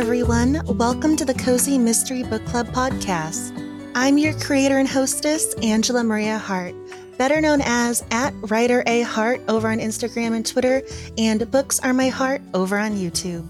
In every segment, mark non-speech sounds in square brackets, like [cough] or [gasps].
everyone. Welcome to the Cozy Mystery Book Club podcast. I'm your creator and hostess, Angela Maria Hart, better known as at Writer A Hart over on Instagram and Twitter, and Books Are My Heart over on YouTube.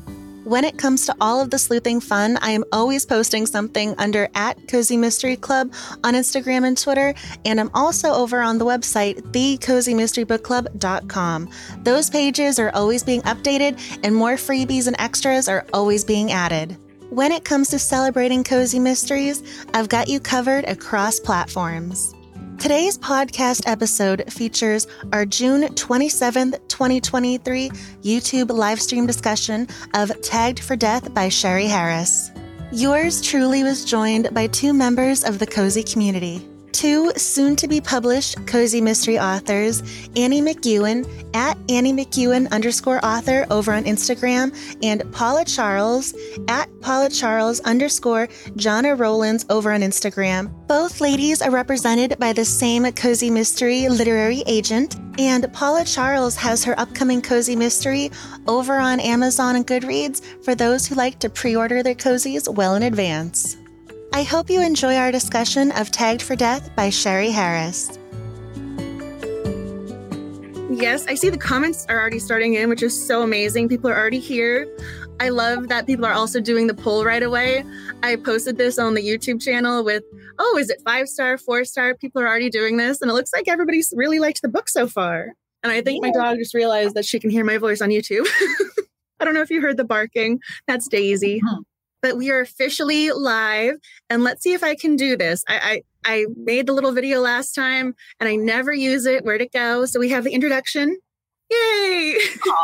When it comes to all of the sleuthing fun, I am always posting something under at Cozy Mystery Club on Instagram and Twitter, and I'm also over on the website, thecozymysterybookclub.com. Those pages are always being updated, and more freebies and extras are always being added. When it comes to celebrating cozy mysteries, I've got you covered across platforms. Today's podcast episode features our June 27th, 2023 YouTube livestream discussion of Tagged for Death by Sherry Harris. Yours truly was joined by two members of the cozy community two soon to be published cozy mystery authors, Annie McEwen at Annie McEwen underscore author over on Instagram, and Paula Charles at Paula Charles underscore Jana Rollins over on Instagram. Both ladies are represented by the same cozy mystery literary agent, and Paula Charles has her upcoming cozy mystery over on Amazon and Goodreads for those who like to pre order their cozies well in advance. I hope you enjoy our discussion of Tagged for Death by Sherry Harris. Yes, I see the comments are already starting in, which is so amazing. People are already here. I love that people are also doing the poll right away. I posted this on the YouTube channel with, oh, is it five star, four star? People are already doing this. And it looks like everybody's really liked the book so far. And I think yeah. my dog just realized that she can hear my voice on YouTube. [laughs] I don't know if you heard the barking. That's Daisy. Mm-hmm but we are officially live and let's see if I can do this. I, I, I made the little video last time and I never use it. Where'd it go? So we have the introduction. Yay!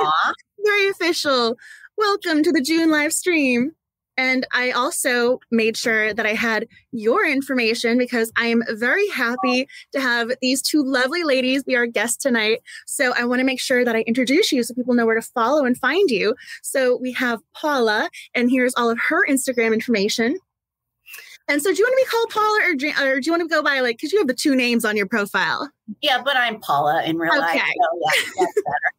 [laughs] Very official. Welcome to the June live stream. And I also made sure that I had your information because I am very happy to have these two lovely ladies be our guests tonight. So I want to make sure that I introduce you so people know where to follow and find you. So we have Paula, and here's all of her Instagram information. And so, do you want to be called Paula, or, or do you want to go by like because you have the two names on your profile? Yeah, but I'm Paula in real okay. life. So yeah,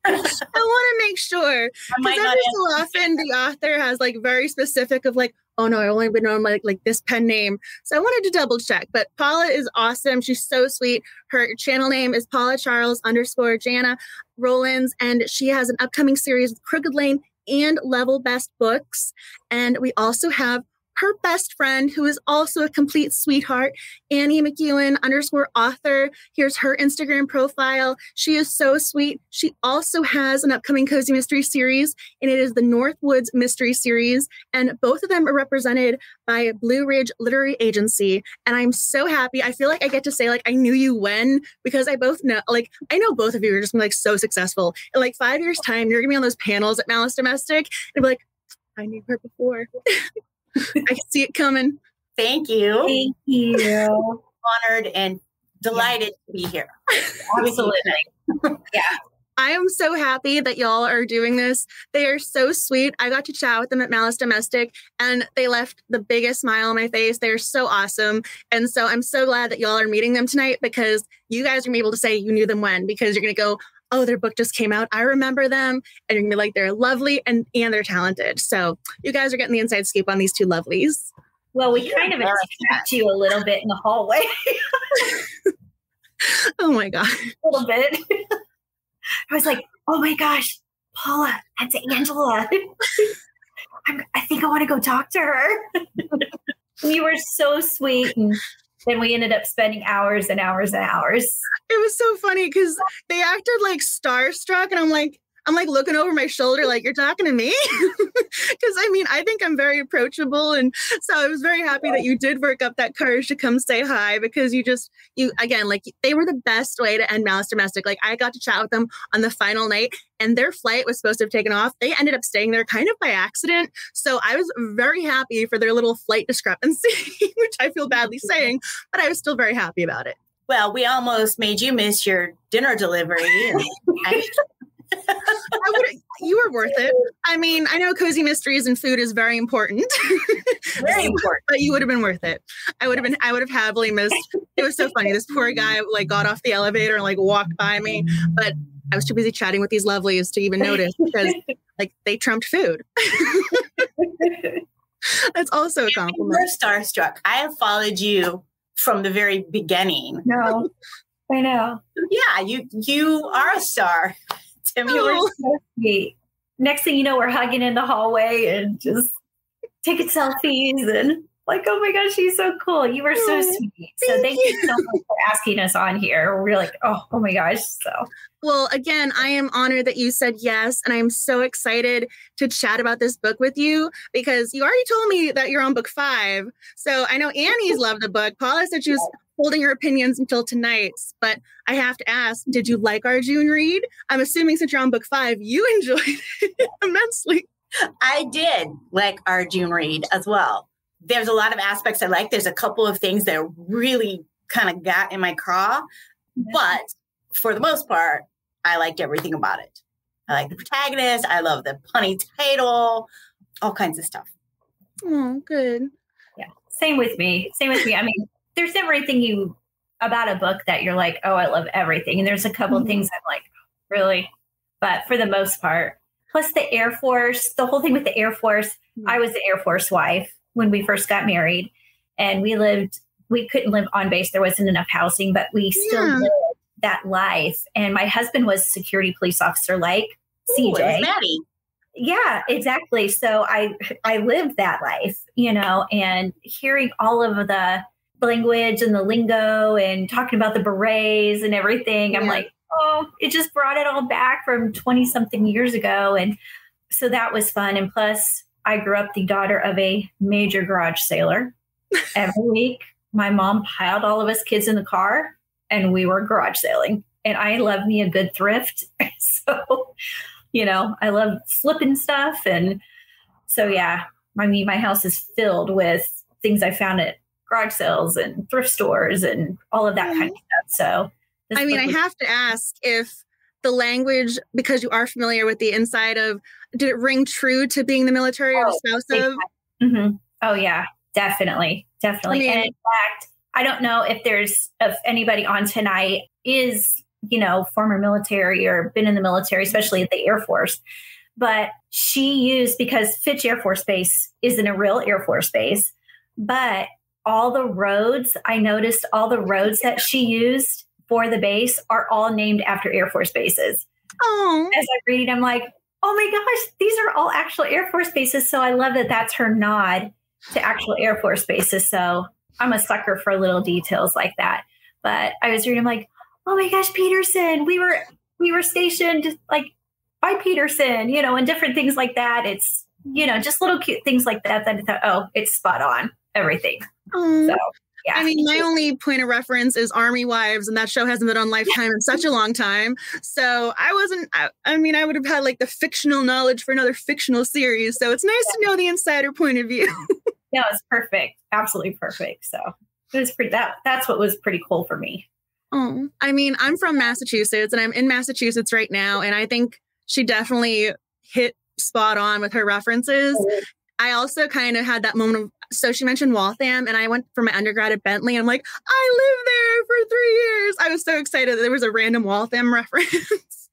that's better. [laughs] I want to make sure because every so often the author has like very specific of like, oh no, I only been known like like this pen name. So I wanted to double check. But Paula is awesome. She's so sweet. Her channel name is Paula Charles underscore Jana Rollins, and she has an upcoming series with Crooked Lane and Level Best Books. And we also have her best friend, who is also a complete sweetheart, Annie McEwen underscore author. Here's her Instagram profile. She is so sweet. She also has an upcoming Cozy Mystery series, and it is the Northwoods Mystery Series. And both of them are represented by Blue Ridge Literary Agency. And I'm so happy. I feel like I get to say, like, I knew you when, because I both know, like, I know both of you are just like so successful. In like five years' time, you're gonna be on those panels at Malice Domestic and be like, I knew her before. [laughs] I see it coming. Thank you. Thank you. Honored and delighted yeah. to be here. [laughs] Absolutely. yeah. I am so happy that y'all are doing this. They are so sweet. I got to chat with them at Malice Domestic and they left the biggest smile on my face. They're so awesome. And so I'm so glad that y'all are meeting them tonight because you guys are going to be able to say you knew them when because you're going to go, oh, their book just came out. I remember them. And you're gonna be like, they're lovely and and they're talented. So you guys are getting the inside scoop on these two lovelies. Well, we kind of attacked you a little bit in the hallway. [laughs] oh my god. A little bit. I was like, oh my gosh, Paula, that's Angela. [laughs] i think I want to go talk to her. [laughs] you were so sweet and then we ended up spending hours and hours and hours. It was so funny because they acted like starstruck, and I'm like, I'm like looking over my shoulder, like, you're talking to me? [laughs] Because I mean, I think I'm very approachable. And so I was very happy that you did work up that courage to come say hi because you just, you, again, like they were the best way to end Malice Domestic. Like I got to chat with them on the final night and their flight was supposed to have taken off. They ended up staying there kind of by accident. So I was very happy for their little flight discrepancy, [laughs] which I feel badly [laughs] saying, but I was still very happy about it. Well, we almost made you miss your dinner delivery. I. You were worth it. I mean, I know cozy mysteries and food is very important. [laughs] very important. but you would have been worth it. I would have been. I would have happily missed. It was so funny. This poor guy like got off the elevator and like walked by me, but I was too busy chatting with these lovelies to even notice because [laughs] like they trumped food. [laughs] That's also a compliment. You're starstruck. I have followed you from the very beginning. No, I know. Yeah, you you are a star. Tim, you Oh. were So sweet. Next thing you know, we're hugging in the hallway and just taking selfies and like, oh my gosh, she's so cool. You were so Oh, sweet. So thank thank you so much for asking us on here. We're like, oh, oh my gosh. So Well, again, I am honored that you said yes. And I'm so excited to chat about this book with you because you already told me that you're on book five. So I know Annie's loved the book. Paula said she was holding her opinions until tonight. But I have to ask, did you like our June read? I'm assuming since you're on book five, you [laughs] enjoyed it immensely. I did like our June read as well. There's a lot of aspects I like. There's a couple of things that really kind of got in my craw, but for the most part, I liked everything about it. I like the protagonist. I love the punny title, all kinds of stuff. Oh, good. yeah, same with me. Same with me. I mean, there's never anything you about a book that you're like, oh, I love everything. And there's a couple Mhm. things I'm like, really? But for the most part, plus the Air Force, the whole thing with the Air Force, I was an Air Force wife when we first got married, and we lived. We couldn't live on base. There wasn't enough housing, but we still Yeah. lived that life. And my husband was security police officer, like Ooh, CJ. Maddie. Yeah, exactly. So I I lived that life, you know, and hearing all of the language and the lingo and talking about the berets and everything, I'm like, oh, it just brought it all back from 20 something years ago. And so that was fun. And plus, I grew up the daughter of a major garage sailor. [laughs] Every week, my mom piled all of us kids in the car and we were garage sailing. And I love me a good thrift. [laughs] so, you know, I love flipping stuff. And so, yeah, I mean, my house is filled with things I found at garage sales and thrift stores and all of that kind of stuff. So, I mean, I have to ask if the language, because you are familiar with the inside of, did it ring true to being the military or the spouse Big of? Mhm. Oh yeah, definitely, definitely. I mean- and in fact, I don't know if there's if anybody on tonight is you know former military or been in the military, especially at the Air Force. But she used because Fitch Air Force Base isn't a real Air Force base, but all the roads I noticed all the roads that she used for the base are all named after Air Force bases Oh, as I'm reading, I'm like, oh my gosh, these are all actual Air Force bases. So I love that that's her nod to actual Air Force bases. So I'm a sucker for little details like that. But I was reading, I'm like, oh my gosh, Peterson, we were we were stationed like by Peterson, you know, and different things like that. It's you know just little cute things like that. That I thought, oh, it's spot on everything. oh. So yeah, I mean, my only point of reference is Army Wives, and that show hasn't been on Lifetime in such a long time. So I wasn't, I, I mean, I would have had like the fictional knowledge for another fictional series. So it's nice to know the insider point of view. [laughs] yeah, it was perfect, absolutely perfect. So it was pretty. That that's what was pretty cool for me. Oh, I mean, I'm from Massachusetts and I'm in Massachusetts right now. And I think she definitely hit spot on with her references. Oh. I also kind of had that moment of, so she mentioned Waltham, and I went for my undergrad at Bentley. And I'm like, I lived there for three years. I was so excited that there was a random Waltham [laughs] reference.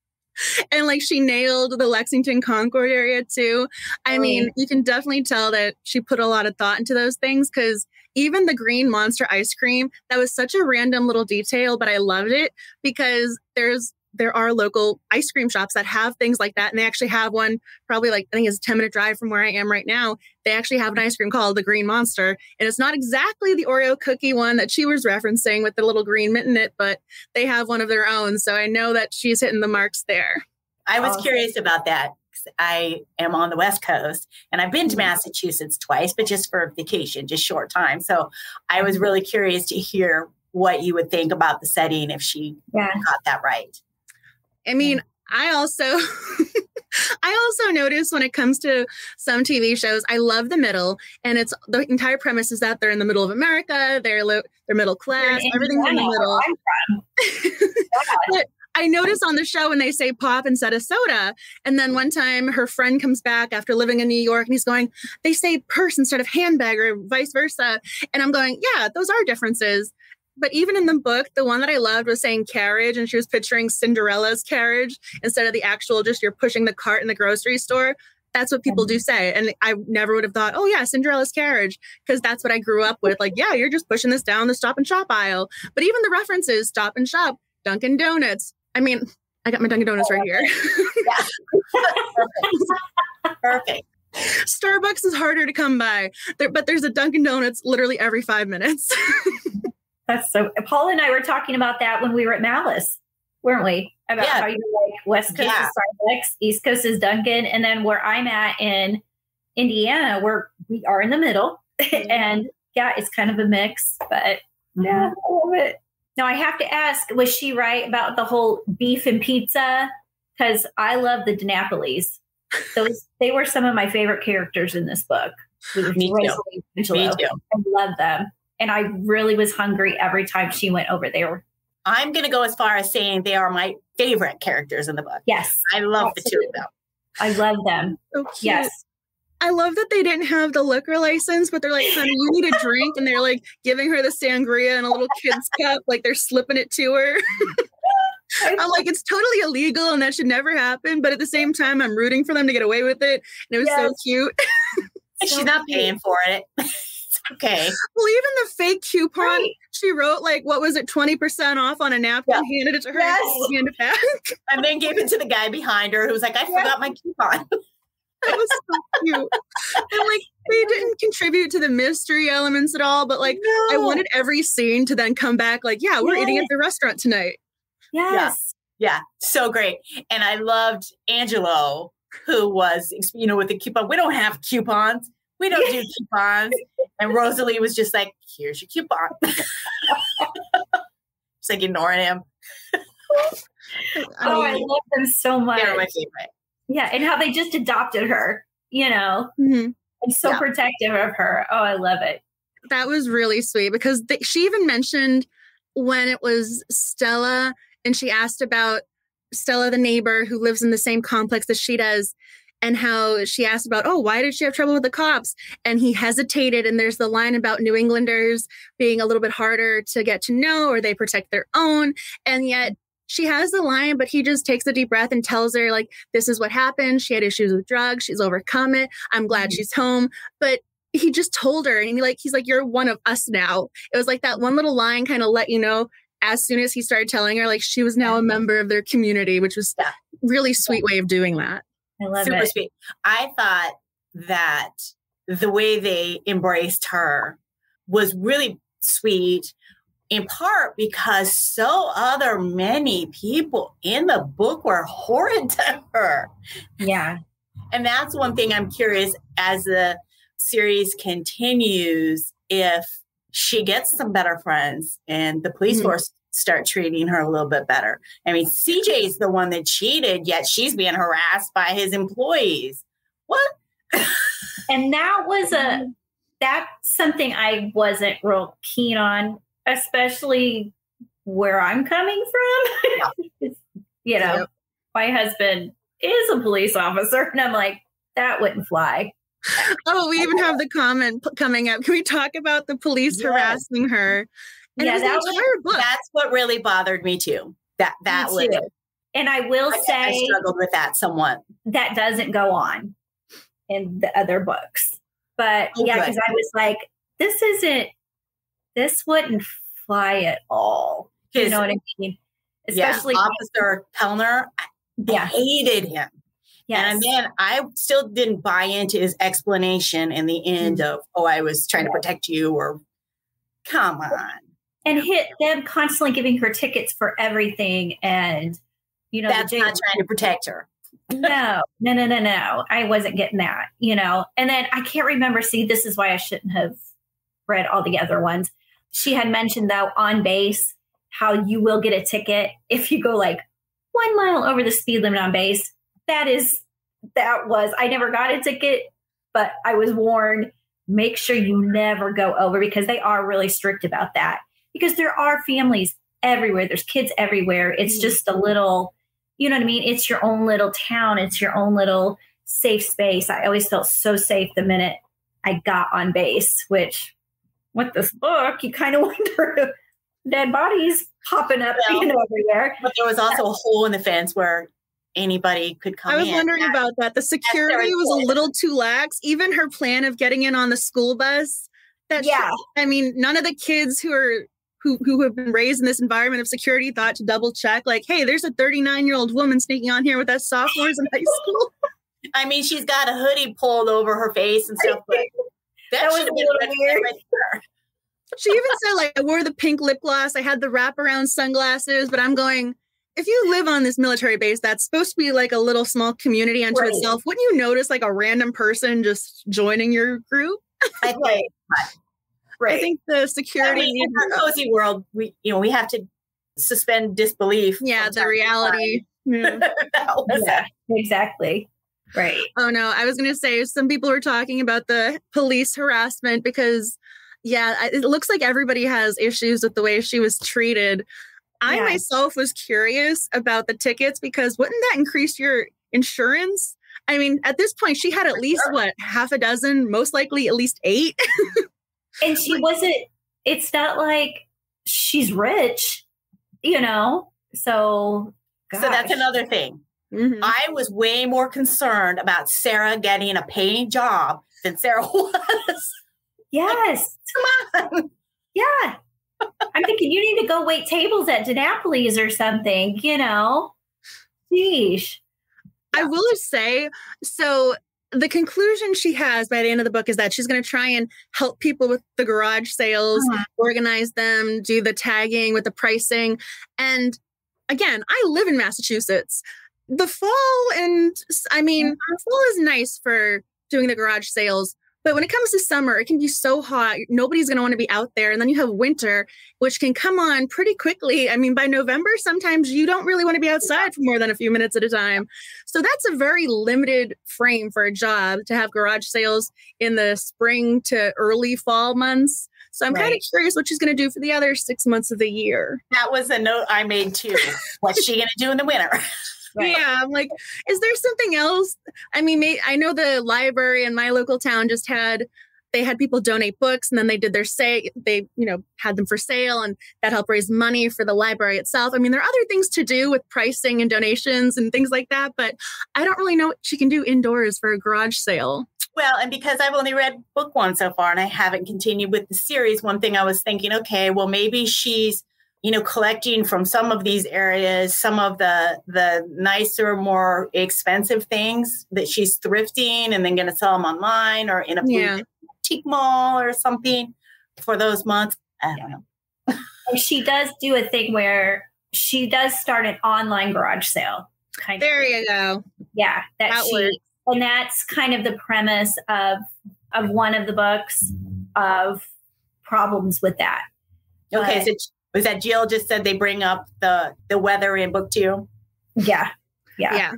and like she nailed the Lexington Concord area too. I Oh, mean, you can definitely tell that she put a lot of thought into those things because even the green monster ice cream, that was such a random little detail, but I loved it because there's there are local ice cream shops that have things like that. And they actually have one probably like I think it's a 10 minute drive from where I am right now. They actually have an ice cream called the Green Monster. And it's not exactly the Oreo cookie one that she was referencing with the little green mitten in it, but they have one of their own. So I know that she's hitting the marks there. I was curious about that. I am on the West Coast and I've been to Mhm. Massachusetts twice, but just for vacation, just short time. So I was really curious to hear what you would think about the setting if she Yeah. got that right. I mean, I also [laughs] I also notice when it comes to some TV shows, I love the middle, and it's the entire premise is that they're in the middle of America, they're lo- they're middle class, in everything's in the middle. I'm from. [laughs] But I notice on the show when they say pop instead of soda, and then one time her friend comes back after living in New York, and he's going, they say purse instead of handbag, or vice versa, and I'm going, yeah, those are differences. But even in the book, the one that I loved was saying carriage, and she was picturing Cinderella's carriage instead of the actual just you're pushing the cart in the grocery store. That's what people do mm-hmm. say. And I never would have thought, oh, yeah, Cinderella's carriage, because that's what I grew up with. Like, yeah, you're just pushing this down the stop and shop aisle. But even the references, stop and shop, Dunkin' Donuts. I mean, I got my Dunkin' Donuts right here. Perfect. [laughs] Perfect. Starbucks is harder to come by, there, but there's a Dunkin' Donuts literally every five minutes. [laughs] That's so. Paul and I were talking about that when we were at Malice, weren't we? About Yeah. how you like West Coast Yeah. is Starbucks, East Coast is Dunkin, and then where I'm at in Indiana, where we are in the middle, [laughs] mm-hmm. and yeah, it's kind of a mix, but yeah, mm-hmm. I love it. Now I have to ask, was she right about the whole beef and pizza? Because I love the DiNapolis. Those they were some of my favorite characters in this book. Me too. Me too. I love them. And I really was hungry every time she went over there. I'm going to go as far as saying they are my favorite characters in the book. Yes, I love the two of them. I love them. so cute. Yes. I love that they didn't have the liquor license, but they're like, honey, you need a drink. And they're like giving her the sangria in a little kid's [laughs] cup, like they're slipping it to her. [laughs] I'm like, it's totally illegal and that should never happen. But at the same time, I'm rooting for them to get away with it. And it was so cute. And So she's not paying for it. [laughs] it's okay. Well, even the fake coupon, Right. she wrote like, what was it, 20% off on a napkin, handed it to her, Yes. and handed it back. And then gave it to the guy behind her who was like, I forgot my coupon. [laughs] That was so cute. And like, they didn't contribute to the mystery elements at all, but like, I wanted every scene to then come back like, yeah, we're eating at the restaurant tonight. Yes. Yeah, so great. And I loved Angelo, who was, you know, with the coupon. We don't have coupons. We don't do [laughs] coupons. And Rosalie was just like, here's your coupon. [laughs] Just like ignoring him. Oh, I love them so much. They were my favorite. Yeah, and how they just adopted her, you know, mhm. and so Yeah. protective of her. Oh, I love it. that was really sweet because they, she even mentioned when it was Stella and she asked about Stella, the neighbor who lives in the same complex as she does, and how she asked about, oh, why did she have trouble with the cops? And he hesitated. And there's the line about New Englanders being a little bit harder to get to know or they protect their own. And yet, she has the line, but he just takes a deep breath and tells her, like, this is what happened. She had issues with drugs. She's overcome it. I'm glad mm-hmm. she's home. But he just told her and he like he's like you're one of us now it was like that one little line kind of let you know as soon as he started telling her like she was now a member of their community which was Yeah. really sweet way of doing that I love Super it. sweet. I thought that the way they embraced her was really sweet, in part because so other many people in the book were horrid [laughs] to her. Yeah. And that's one thing I'm curious as the series continues if she gets some better friends and the police Mhm. force start treating her a little bit better. I mean, CJ is the one that cheated, yet she's being harassed by his employees. What? [laughs] And that was a that's something I wasn't real keen on, especially where I'm coming from. [laughs] you know, Yep. my husband is a police officer, and I'm like, that wouldn't fly. oh we even have the comment p- coming up can we talk about the police Yes. harassing her and Yeah, that was- book That's what really bothered me too. That that Me was too. And I will I, I struggled with that somewhat. that doesn't go on in the other books. But Oh, yeah, because I was like, this isn't, this wouldn't fly at all. You know what I mean? yeah, Especially, Officer Kellner, yeah, hated him. yes. And then I still didn't buy into his explanation in the end Mm-hmm. of, oh, I was trying to protect you, or come on. And hit them constantly giving her tickets for everything. And, you know, That's not trying to protect her. no, no, no, no, no. I wasn't getting that, you know. And then I can't remember. See, this is why I shouldn't have read all the other ones. She had mentioned, though, on base, how you will get a ticket if you go like one mile over the speed limit on base. That is, that was, I never got a ticket, but I was warned make sure you never go over because they are really strict about that. Because there are families everywhere, there's kids everywhere. It's Mhm. just a little, you know what I mean? It's your own little town, it's your own little safe space. I always felt so safe the minute I got on base, which with this book, you kind of [laughs] wonder if dead bodies popping up, Well- you know, everywhere. But there was also a hole in the fence where anybody could come I was in. wondering That- about that. The security very was a little too lax. Even her plan of getting in on the school bus. That she- Yeah. I mean, none of the kids who are who who have been raised in this environment of security thought to double check. Like, hey, there's a 39 year old woman sneaking on here with us sophomores in high school. [laughs] I mean, she's got a hoodie pulled over her face and stuff, but [laughs] that, That was have a been little weird. there. She even said like I wore the pink lip gloss. I had the wraparound sunglasses, but I'm going. If you live on this military base, that's supposed to be like a little small community unto Right. itself. Wouldn't you notice like a random person just joining your group? I [laughs] think, Right. I think the I security. mean, in our cozy world, we you know we have to suspend disbelief. yeah, from the reality. Yeah. Hmm. [laughs] that was Yeah, exactly. Right. Oh no, I was going to say some people were talking about the police harassment because yeah, it looks like everybody has issues with the way she was treated. I Yeah. myself was curious about the tickets because wouldn't that increase your insurance? I mean, at this point she had at least Sure. what, half a dozen, most likely at least 8. [laughs] And she wasn't, it's not like she's rich, you know? So, So that's another thing. Mhm. I was way more concerned about Sarah getting a paying job than Sarah [laughs] was. Yes. Come on. Yeah. I'm thinking you need to go wait tables at DiNapolis or something, you know? Sheesh. I will say, so the conclusion she has by the end of the book is that she's going to try and help people with the garage sales, Mhm. organize them, do the tagging with the pricing. And again, I live in Massachusetts. The fall and I mean, fall is nice for doing the garage sales. But when it comes to summer, it can be so hot. Nobody's going to want to be out there. And then you have winter, which can come on pretty quickly. I mean, by November, sometimes you don't really want to be outside for more than a few minutes at a time. So that's a very limited frame for a job to have garage sales in the spring to early fall months. So I'm kind of curious what she's going to do for the other six months of the year. That was a note I made too. What's she going to do in the winter? [laughs] Yeah, I'm like, is there something else? I mean, may, I know the library in my local town just had they had people donate books and then they did their say they you know had them for sale and that helped raise money for the library itself. I mean, there are other things to do with pricing and donations and things like that, but I don't really know what she can do indoors for a garage sale. Well, and because I've only read book one so far and I haven't continued with the series, one thing I was thinking, okay, well, maybe she's you know collecting from some of these areas some of the the nicer more expensive things that she's thrifting and then going to sell them online or in a Yeah. boutique mall or something for those months i don't know [laughs] she does do a thing where she does start an online garage sale. Kind There of. you go. Yeah. That, That she, works. and that's kind of the premise of of one of the books of problems with that. okay But- so was that jill just said they bring up the the weather in book two Yeah. Yeah. Yeah.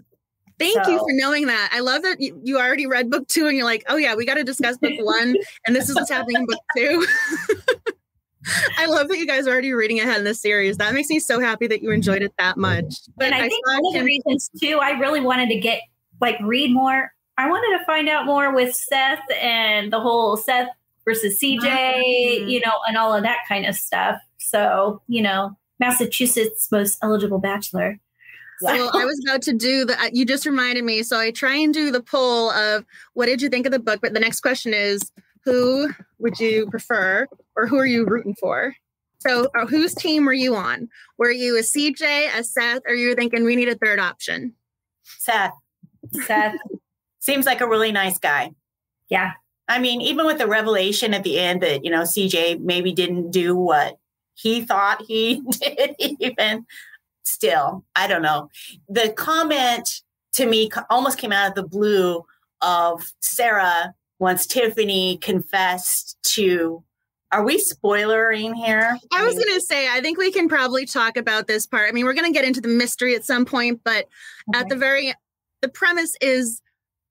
Thank you for knowing that. I love that you, you already read book two and you're like, oh, yeah, we got to discuss book one. and this is what's happening in book two. [laughs] I love that you guys are already reading ahead in this series. That makes me so happy that you enjoyed it that much. But and I, think saw one of the reasons too, I really wanted to get like read more. I wanted to find out more with Seth and the whole Seth versus CJ, Mhm. you know, and all of that kind of stuff. So, you know, Massachusetts most eligible bachelor. So I was about to do the, uh, you just reminded me. So I try and do the poll of what did you think of the book? But the next question is who would you prefer or who are you rooting for? So uh, whose team were you on? Were you a CJ, a Seth, or you were thinking we need a third option? seth Seth, [laughs] seems like a really nice guy yeah. I mean, even with the revelation at the end that, you know, CJ maybe didn't do what he thought he [laughs] did, even still, I don't know. The comment to me almost came out of the blue of Sarah once Tiffany confessed to. Are we spoilering here? I was going to say, I think we can probably talk about this part. I mean, we're going to get into the mystery at some point, but at the very the premise is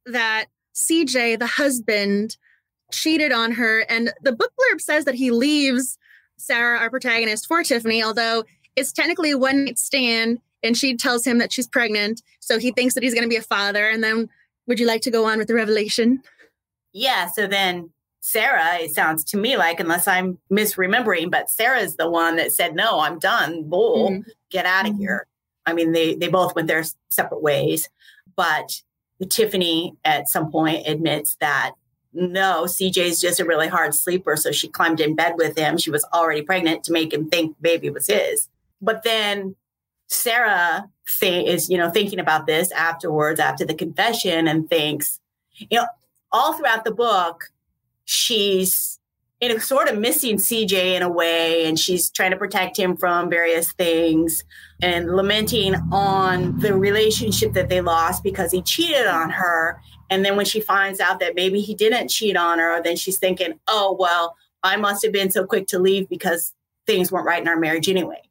that CJ, the husband, cheated on her, and the book blurb says that he leaves Sarah, our protagonist, for Tiffany, although it's technically a one night stand, and she tells him that she's pregnant, so he thinks that he's going to be a father. And then, would you like to go on with the revelation? Yeah. So then Sarah, it sounds to me like, unless I'm misremembering, but Sarah's the one that said, no, I'm done. Bull, Mhm. get out of Mhm. here. I mean, they they both went their separate ways, but Tiffany at some point admits that no, CJ's just a really hard sleeper. So she climbed in bed with him. She was already pregnant to make him think baby was his. But then Sarah th- is, you know, thinking about this afterwards, after the confession, and thinks, you know, all throughout the book, she's in a sort of missing CJ in a way, and she's trying to protect him from various things and lamenting on the relationship that they lost because he cheated on her. And then when she finds out that maybe he didn't cheat on her, then she's thinking, oh, well, I must have been so quick to leave because things weren't right in our marriage anyway.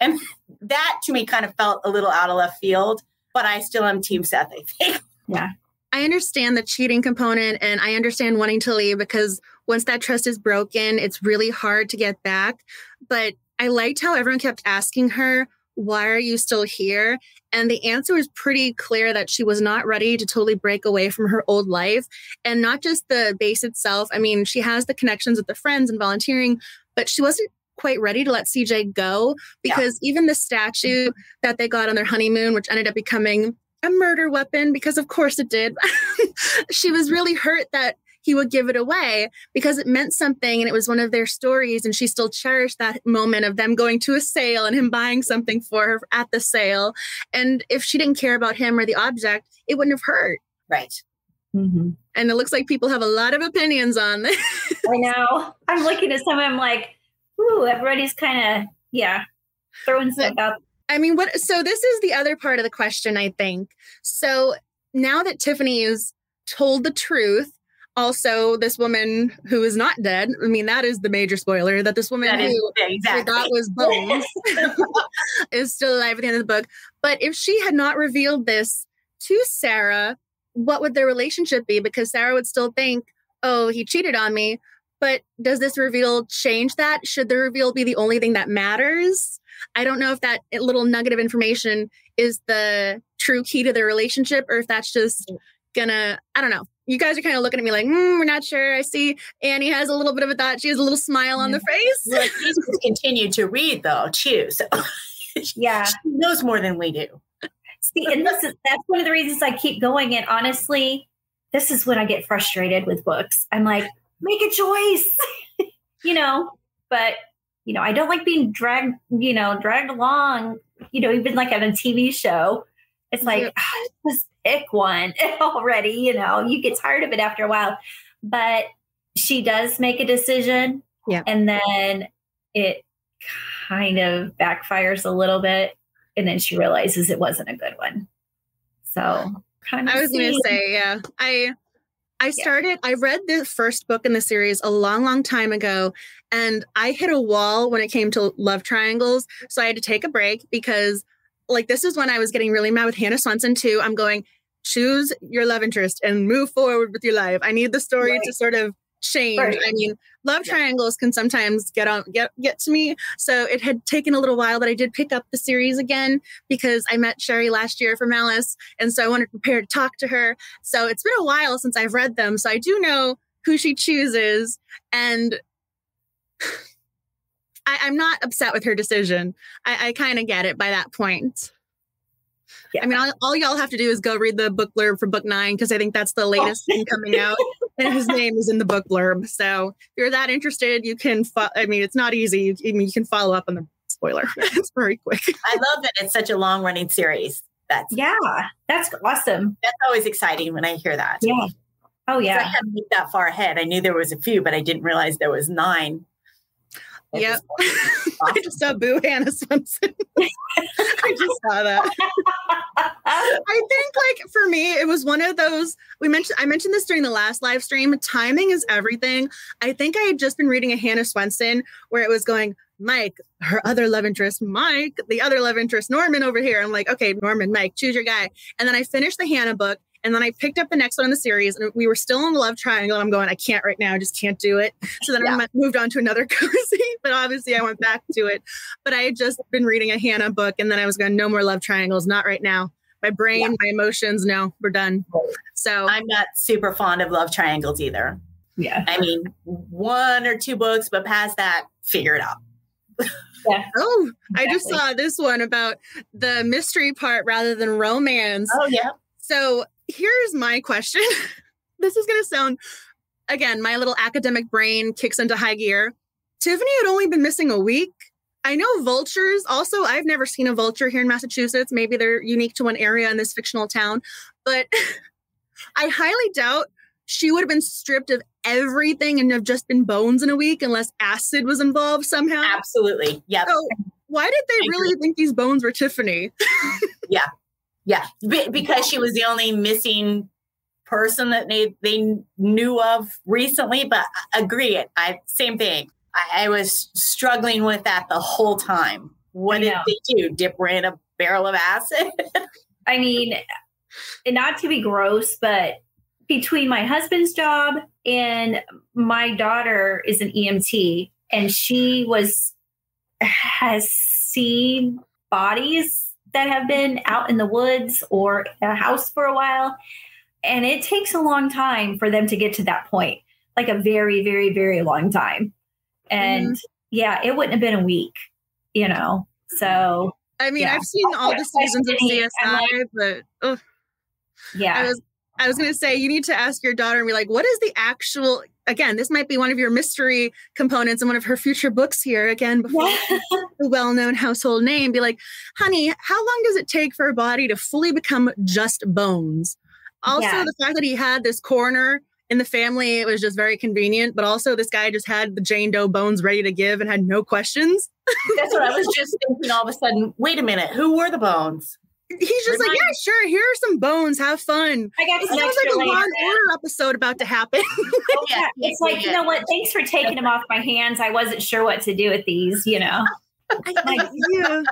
And [laughs] that to me kind of felt a little out of left field, but I still am Team Seth, I think. [laughs] Yeah. I understand the cheating component and I understand wanting to leave because once that trust is broken, it's really hard to get back. But I liked how everyone kept asking her, why are you still here? And the answer was pretty clear that she was not ready to totally break away from her old life. And not just the base itself. I mean, she has the connections with the friends and volunteering, but she wasn't quite ready to let CJ go because yeah. even the statue that they got on their honeymoon, which ended up becoming a murder weapon, because of course it did, [laughs] she was really hurt that he would give it away because it meant something and it was one of their stories. And she still cherished that moment of them going to a sale and him buying something for her at the sale. And if she didn't care about him or the object, it wouldn't have hurt. Right. Mm-hmm. And it looks like people have a lot of opinions on this. [laughs] I know. I'm looking at some, I'm like, ooh, everybody's kind of, yeah, throwing stuff out. I mean, what? So this is the other part of the question, I think. So now that Tiffany is told the truth also this woman who is not dead i mean that is the major spoiler that this woman that who is, exactly. forgot was bones [laughs] is still alive at the end of the book. But if she had not revealed this to sarah what would their relationship be? Because sarah would still think oh he cheated on me. But does this reveal change that? Should the reveal be the only thing that matters? I don't know if that little nugget of information is the true key to their relationship or if that's just gonna i don't know you guys are kind of looking at me like, mm, we're not sure. I see Annie has a little bit of a thought. She has a little smile on the face. Well, she's continued to read though, too. So [laughs] yeah, she knows more than we do. See, and this is that's one of the reasons I keep going. And honestly, this is when I get frustrated with books. I'm like, make a choice, [laughs] you know. But you know, I don't like being dragged, you know, dragged along. You know, even like on a TV show, it's like yeah. oh, just pick one [laughs] already. You know, you get tired of it after a while. But she does make a decision. Yeah. And then it kind of backfires a little bit. And then she realizes it wasn't a good one. So kind of I was gonna say, yeah. I I started. I read the first book in the series a long, long time ago, and I hit a wall when it came to love triangles. So I had to take a break because, like, this is when I was getting really mad with Hannah Swensen too. I'm going, choose your love interest and move forward with your life. I need the story right. to sort of change. Right. I mean, love triangles can sometimes get on get get to me. So it had taken a little while, but I did pick up the series again because I met Sherry last year from Malice, and so I wanted to prepare to talk to her. So it's been a while since I've read them, so I do know who she chooses, and I, am not upset with her decision. I, I kind of get it by that point. Yeah. I mean, all, all, y'all have to do is go read the book blurb for book nine because I think that's the latest oh. thing coming out, and his [laughs] name is in the book blurb. So if you're that interested, you can. Fo- I mean, it's not easy. You, I mean, you can follow up on the spoiler. [laughs] it's very quick. I love that it's such a long running series. That's yeah, that's awesome. That's always exciting when I hear that. Yeah. Oh yeah. I hadn't looked that far ahead. I knew there was a few, but I didn't realize there was nine. Yep. Awesome. [laughs] I just saw Boo Hannah Swensen. [laughs] I just saw that. [laughs] I think like for me, it was one of those we mentioned I mentioned this during the last live stream. Timing is everything. I think I had just been reading a Hannah Swensen where it was going, Mike, her other love interest, Mike, the other love interest, Norman over here. I'm like, okay, Norman, Mike, choose your guy. And then I finished the Hannah book and then I picked up the next one in the series and we were still in the love triangle. I'm going, I can't right now. I just can't do it. So then yeah. I moved on to another [laughs] cozy, but obviously I went back to it. But I had just been reading a Hannah book and then I was going, no more love triangles, not right now. My brain, yeah. my emotions, no, we're done. So I'm not super fond of love triangles either. Yeah. I mean, one or two books, but past that, figure it out. Yeah. [laughs] Oh, I just saw this one about the mystery part rather than romance. Oh yeah. So here's my question. [laughs] this is going to sound, again, my little academic brain kicks into high gear. Tiffany had only been missing a week. I know vultures. Also, I've never seen a vulture here in Massachusetts. Maybe they're unique to one area in this fictional town, but [laughs] I highly doubt she would have been stripped of everything and have just been bones in a week unless acid was involved somehow. Absolutely. Yep. So, why did they I really think these bones were Tiffany? [laughs] Yeah. Be- because she was the only missing person that they they knew of recently. But I agree. I same thing. I, I was struggling with that the whole time. What did they do? Dip her in a barrel of acid? [laughs] I mean, and not to be gross, but between my husband's job and my daughter is an EMT, and she was has seen bodies that have been out in the woods or in a house for a while. And it takes a long time for them to get to that point, like a very, very, very long time. And mm-hmm. yeah, it wouldn't have been a week, you know. So I mean, Yeah. I've seen all the seasons of CSI, but ugh. yeah. I was I was gonna say you need to ask your daughter and be like, what is the actual again, this might be one of your mystery components in one of her future books here again before the well-known household name. Be like, honey, how long does it take for a body to fully become just bones? Also, Yeah. the fact that he had this corner in the family, it was just very convenient. But also, this guy just had the Jane Doe bones ready to give and had no questions. That's what I was just thinking. All of a sudden, wait a minute. Who were the bones? He's just like, yeah, sure. Here are some bones. Have fun. I got It some sounds extra like a Law and Order episode about to happen. [laughs] Oh, Yeah, it's like, you know what? Thanks for taking them off my hands. I wasn't sure what to do with these, you know. Like, yeah.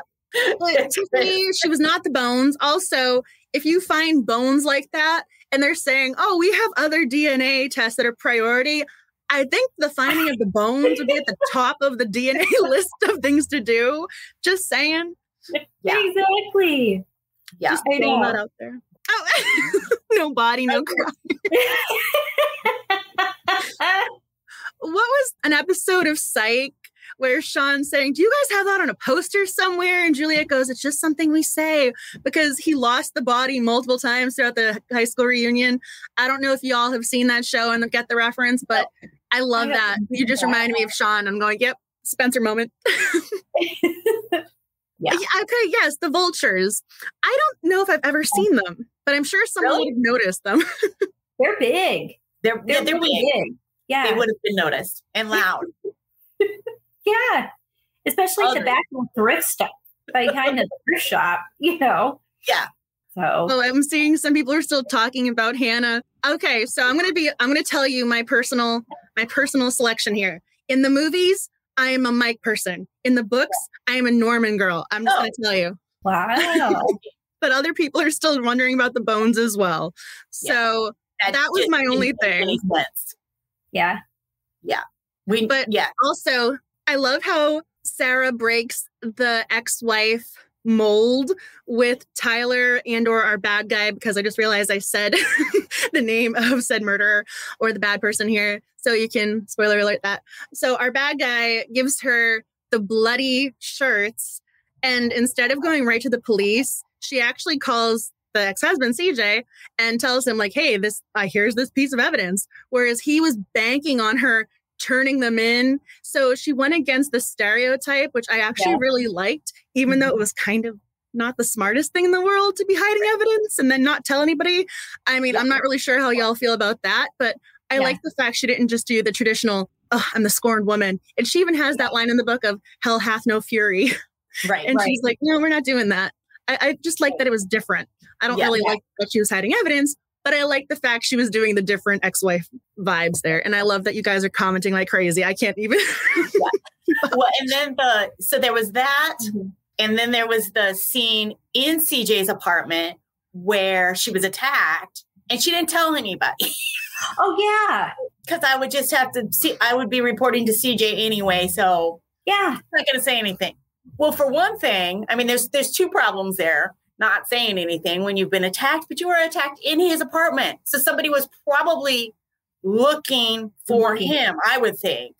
But Tiffany, [laughs] she was not the bones. Also, if you find bones like that and they're saying, oh, we have other DNA tests that are priority, I think the finding of the bones would be at the [laughs] top of the DNA list of things to do. Just saying. Yeah. Exactly. Yeah. Just I throwing that out there. Oh, [laughs] no body, no crime. What was an episode of Psych where Shawn's saying, Do you guys have that on a poster somewhere? And Juliet goes, It's just something we say because he lost the body multiple times throughout the high school reunion. I don't know if y'all have seen that show and get the reference, but I love I that. You just that. reminded me of Sean. I'm going, Yep, Spencer moment. [laughs] [laughs] Yeah. Okay, yes, the vultures. I don't know if I've ever seen them, but I'm sure someone Really? would have noticed them. [laughs] They're big. They're, They're, they're, really big. big. Yeah. They would have been noticed and loud. [laughs] yeah. Especially Other- the thrift stuff behind the thrift shop, you know. Yeah. So Oh, I'm seeing some people are still talking about Hannah. Okay, so I'm gonna be I'm gonna tell you my personal my personal selection here. In the movies, I am a Mike person. In the books, I am a Norman girl. I'm just Oh. gonna tell you. wow. [laughs] But other people are still wondering about the bones as well. So That was my only thing. sense. yeah. We, But- yeah, also, I love how Sarah breaks the ex-wife mold with Tyler and or our bad guy because I just realized I said [laughs] the name of said murderer or the bad person here. So you can spoiler alert that. So our bad guy gives her the bloody shirts and instead of going right to the police, she actually calls the ex-husband CJ and tells him like, "Hey, this uh, here's this piece of evidence." Whereas he was banking on her turning them in. So she went against the stereotype, which I actually Yeah. really liked, even though it mm-hmm. was kind of not the smartest thing in the world to be hiding evidence and then not tell anybody. I mean, I'm not really sure how y'all feel about that, but I Yeah. like the fact she didn't just do the traditional, oh, I'm the scorned woman. And she even has that line in the book of hell hath no fury. right. And Right. she's like, no, we're not doing that. I, I just like that it was different. I don't Yeah. really like that she was hiding evidence, but I like the fact she was doing the different ex-wife vibes there. And I love that you guys are commenting like crazy. I can't even. [laughs] well, and then the so there was that, Mhm. and then there was the scene in CJ's apartment where she was attacked, and she didn't tell anybody [laughs] Oh yeah. because I would just have to see. I would be reporting to CJ anyway, so Yeah. I'm not going to say anything. Well, for one thing, I mean, there's there's two problems there. Not saying anything when you've been attacked, but you were attacked in his apartment, so somebody was probably looking for Looking. him. I would think.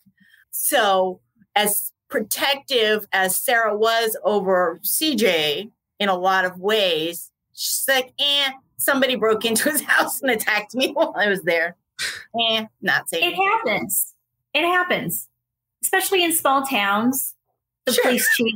So, as protective as Sarah was over CJ in a lot of ways, she's like, eh, somebody broke into his [laughs] house and attacked me [laughs] while I was there. Eh, not safe. It happens. It happens, especially in small towns. The Sure. police chief,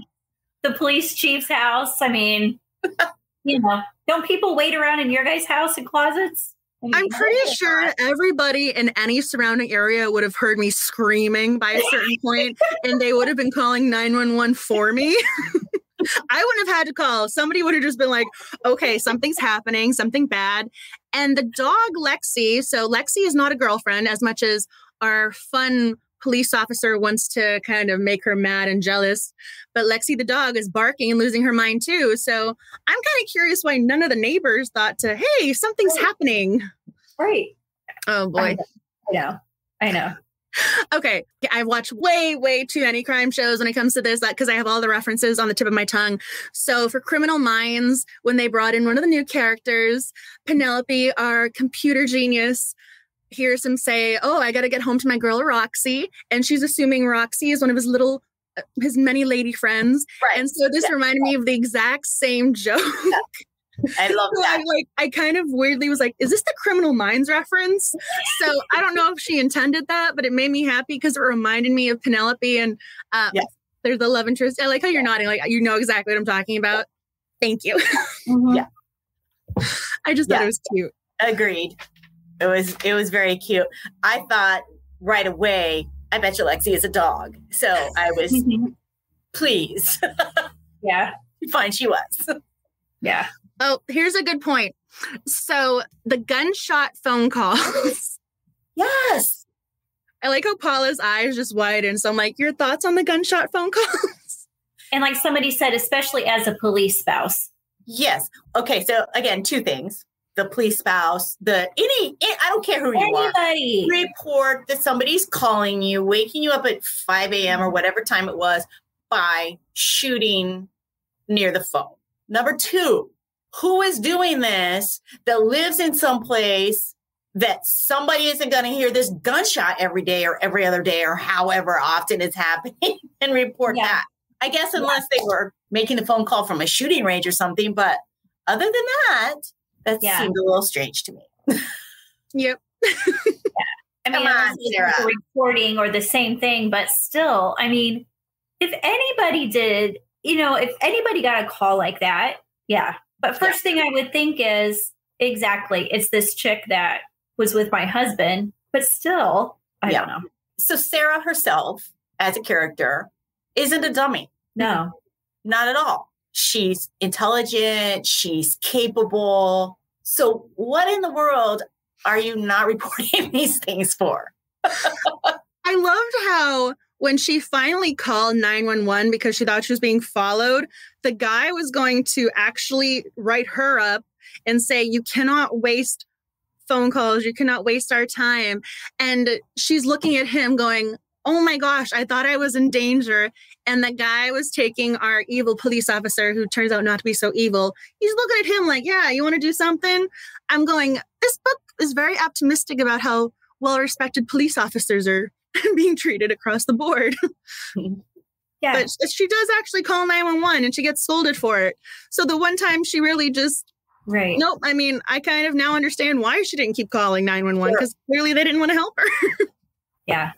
the police chief's house. I mean, [laughs] you know, don't people wait around in your guys' house and closets? I mean, I'm pretty sure everybody in any surrounding area would have heard me screaming by a certain [laughs] point and they would have been calling 911 for me. [laughs] I wouldn't have had to call. Somebody would have just been like, okay, something's happening, something bad. And the dog, Lexi, so Lexi is not a girlfriend as much as our fun police officer wants to kind of make her mad and jealous. But Lexi, the dog, is barking and losing her mind too. So I'm kind of curious why none of the neighbors thought to, hey, something's Right. happening. right. Oh boy. I know. I know. Okay, I've watched way, way too many crime shows when it comes to this that because I have all the references on the tip of my tongue. So, for Criminal Minds, when they brought in one of the new characters, Penelope, our computer genius, hears him say, "Oh, I got to get home to my girl Roxy," and she's assuming Roxy is one of his little, uh, his many lady friends, right. and so this reminded me of the exact same joke. I [laughs] love So I like I kind of weirdly was like, is this the Criminal Minds reference? So [laughs] I don't know if she intended that, but it made me happy because it reminded me of Penelope and uh Yes. there's the love interest. I like how you're nodding, like you know exactly what I'm talking about. Thank you. Mhm. Yeah. [laughs] I just thought Yeah. it was cute. Agreed. It was it was very cute. I thought right away, I bet you Lexi is a dog. So I was [laughs] pleased. [laughs] Yeah. Fine, she was. Yeah. Oh, here's a good point. So the gunshot phone calls. [laughs] Yes. I like how Paula's eyes just widen. So I'm like, your thoughts on the gunshot phone calls? And like somebody said, especially as a police spouse. Yes. Okay. So again, two things: the police spouse, the any. Eh, I don't care who you are. Anybody. report that somebody's calling you, waking you up at 5 a.m. or whatever time it was by shooting near the phone. Number two, who is doing this that lives in some place that somebody isn't going to hear this gunshot every day or every other day or however often it's happening [laughs] and report Yeah. that? I guess unless they were making a phone call from a shooting range or something, but other than that, that Yeah. seemed a little strange to me. Yep. [laughs] I mean, Come on, unless a Sarah. recording or the same thing, but still, I mean, if anybody did, you know, if anybody got a call like that, yeah. But first thing I would think is exactly, it's this chick that was with my husband, but still, I Yeah. don't know. So Sarah herself, as a character, isn't a dummy. No. Not at all. She's intelligent, she's capable. So what in the world are you not [laughs] reporting these things for? I loved how when she finally called 911 because she thought she was being followed, the guy was going to actually write her up and say, You cannot waste phone calls. You cannot waste our time. And she's looking at him going, Oh my gosh, I thought I was in danger. And the guy was taking our evil police officer, who turns out not to be so evil. He's looking at him like, Yeah, you want to do something? I'm going, This book is very optimistic about how well respected police officers are [laughs] being treated across the board. [laughs] Yeah. But she does actually call 911 and she gets scolded for it. So the one time she really just, right. nope, I mean, I kind of now understand why she didn't keep calling 911 because clearly they didn't want to help her. [laughs] Yeah.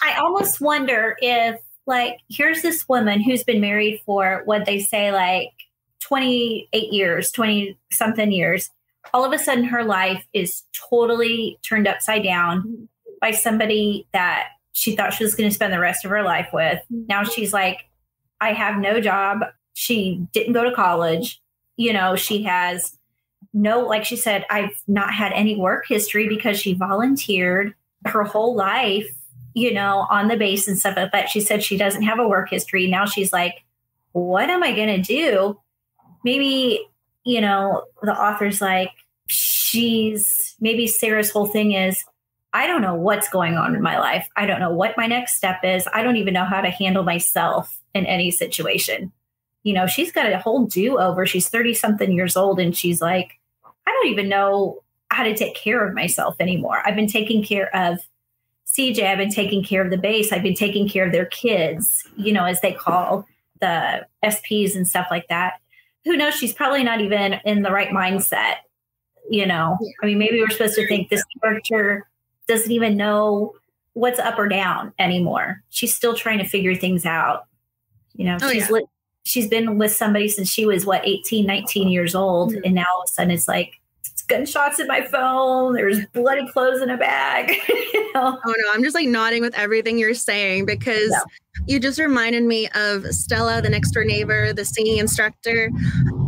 I almost wonder if, like, here's this woman who's been married for what they say, like 28 years, 20 something years. All of a sudden, her life is totally turned upside down mm-hmm. by somebody that she thought she was going to spend the rest of her life with. Mm-hmm. Now she's like, I have no job. She didn't go to college. You know, she has no, like she said, I've not had any work history because she volunteered her whole life, you know, on the base and stuff that. She said she doesn't have a work history. Now she's like, what am I going to do? Maybe, you know, the author's like, she's maybe Sarah's whole thing is, I don't know what's going on in my life. I don't know what my next step is. I don't even know how to handle myself in any situation. You know, she's got a whole do over. She's 30 something years old and she's like, I don't even know how to take care of myself anymore. I've been taking care of CJ, I've been taking care of the base. I've been taking care of their kids, you know, as they call the SPs and stuff like that. Who knows? She's probably not even in the right mindset. You know, I mean, maybe we're supposed to think this character doesn't even know what's up or down anymore. She's still trying to figure things out. You know, Oh, she's yeah. li- she's been with somebody since she was what 18, 19 years old, Mhm. and now all of a sudden it's like gunshots in my phone. There's bloody clothes in a bag. [laughs] you know? Oh no, I'm just like nodding with everything you're saying because Yeah. you just reminded me of Stella, the next door neighbor, the singing instructor.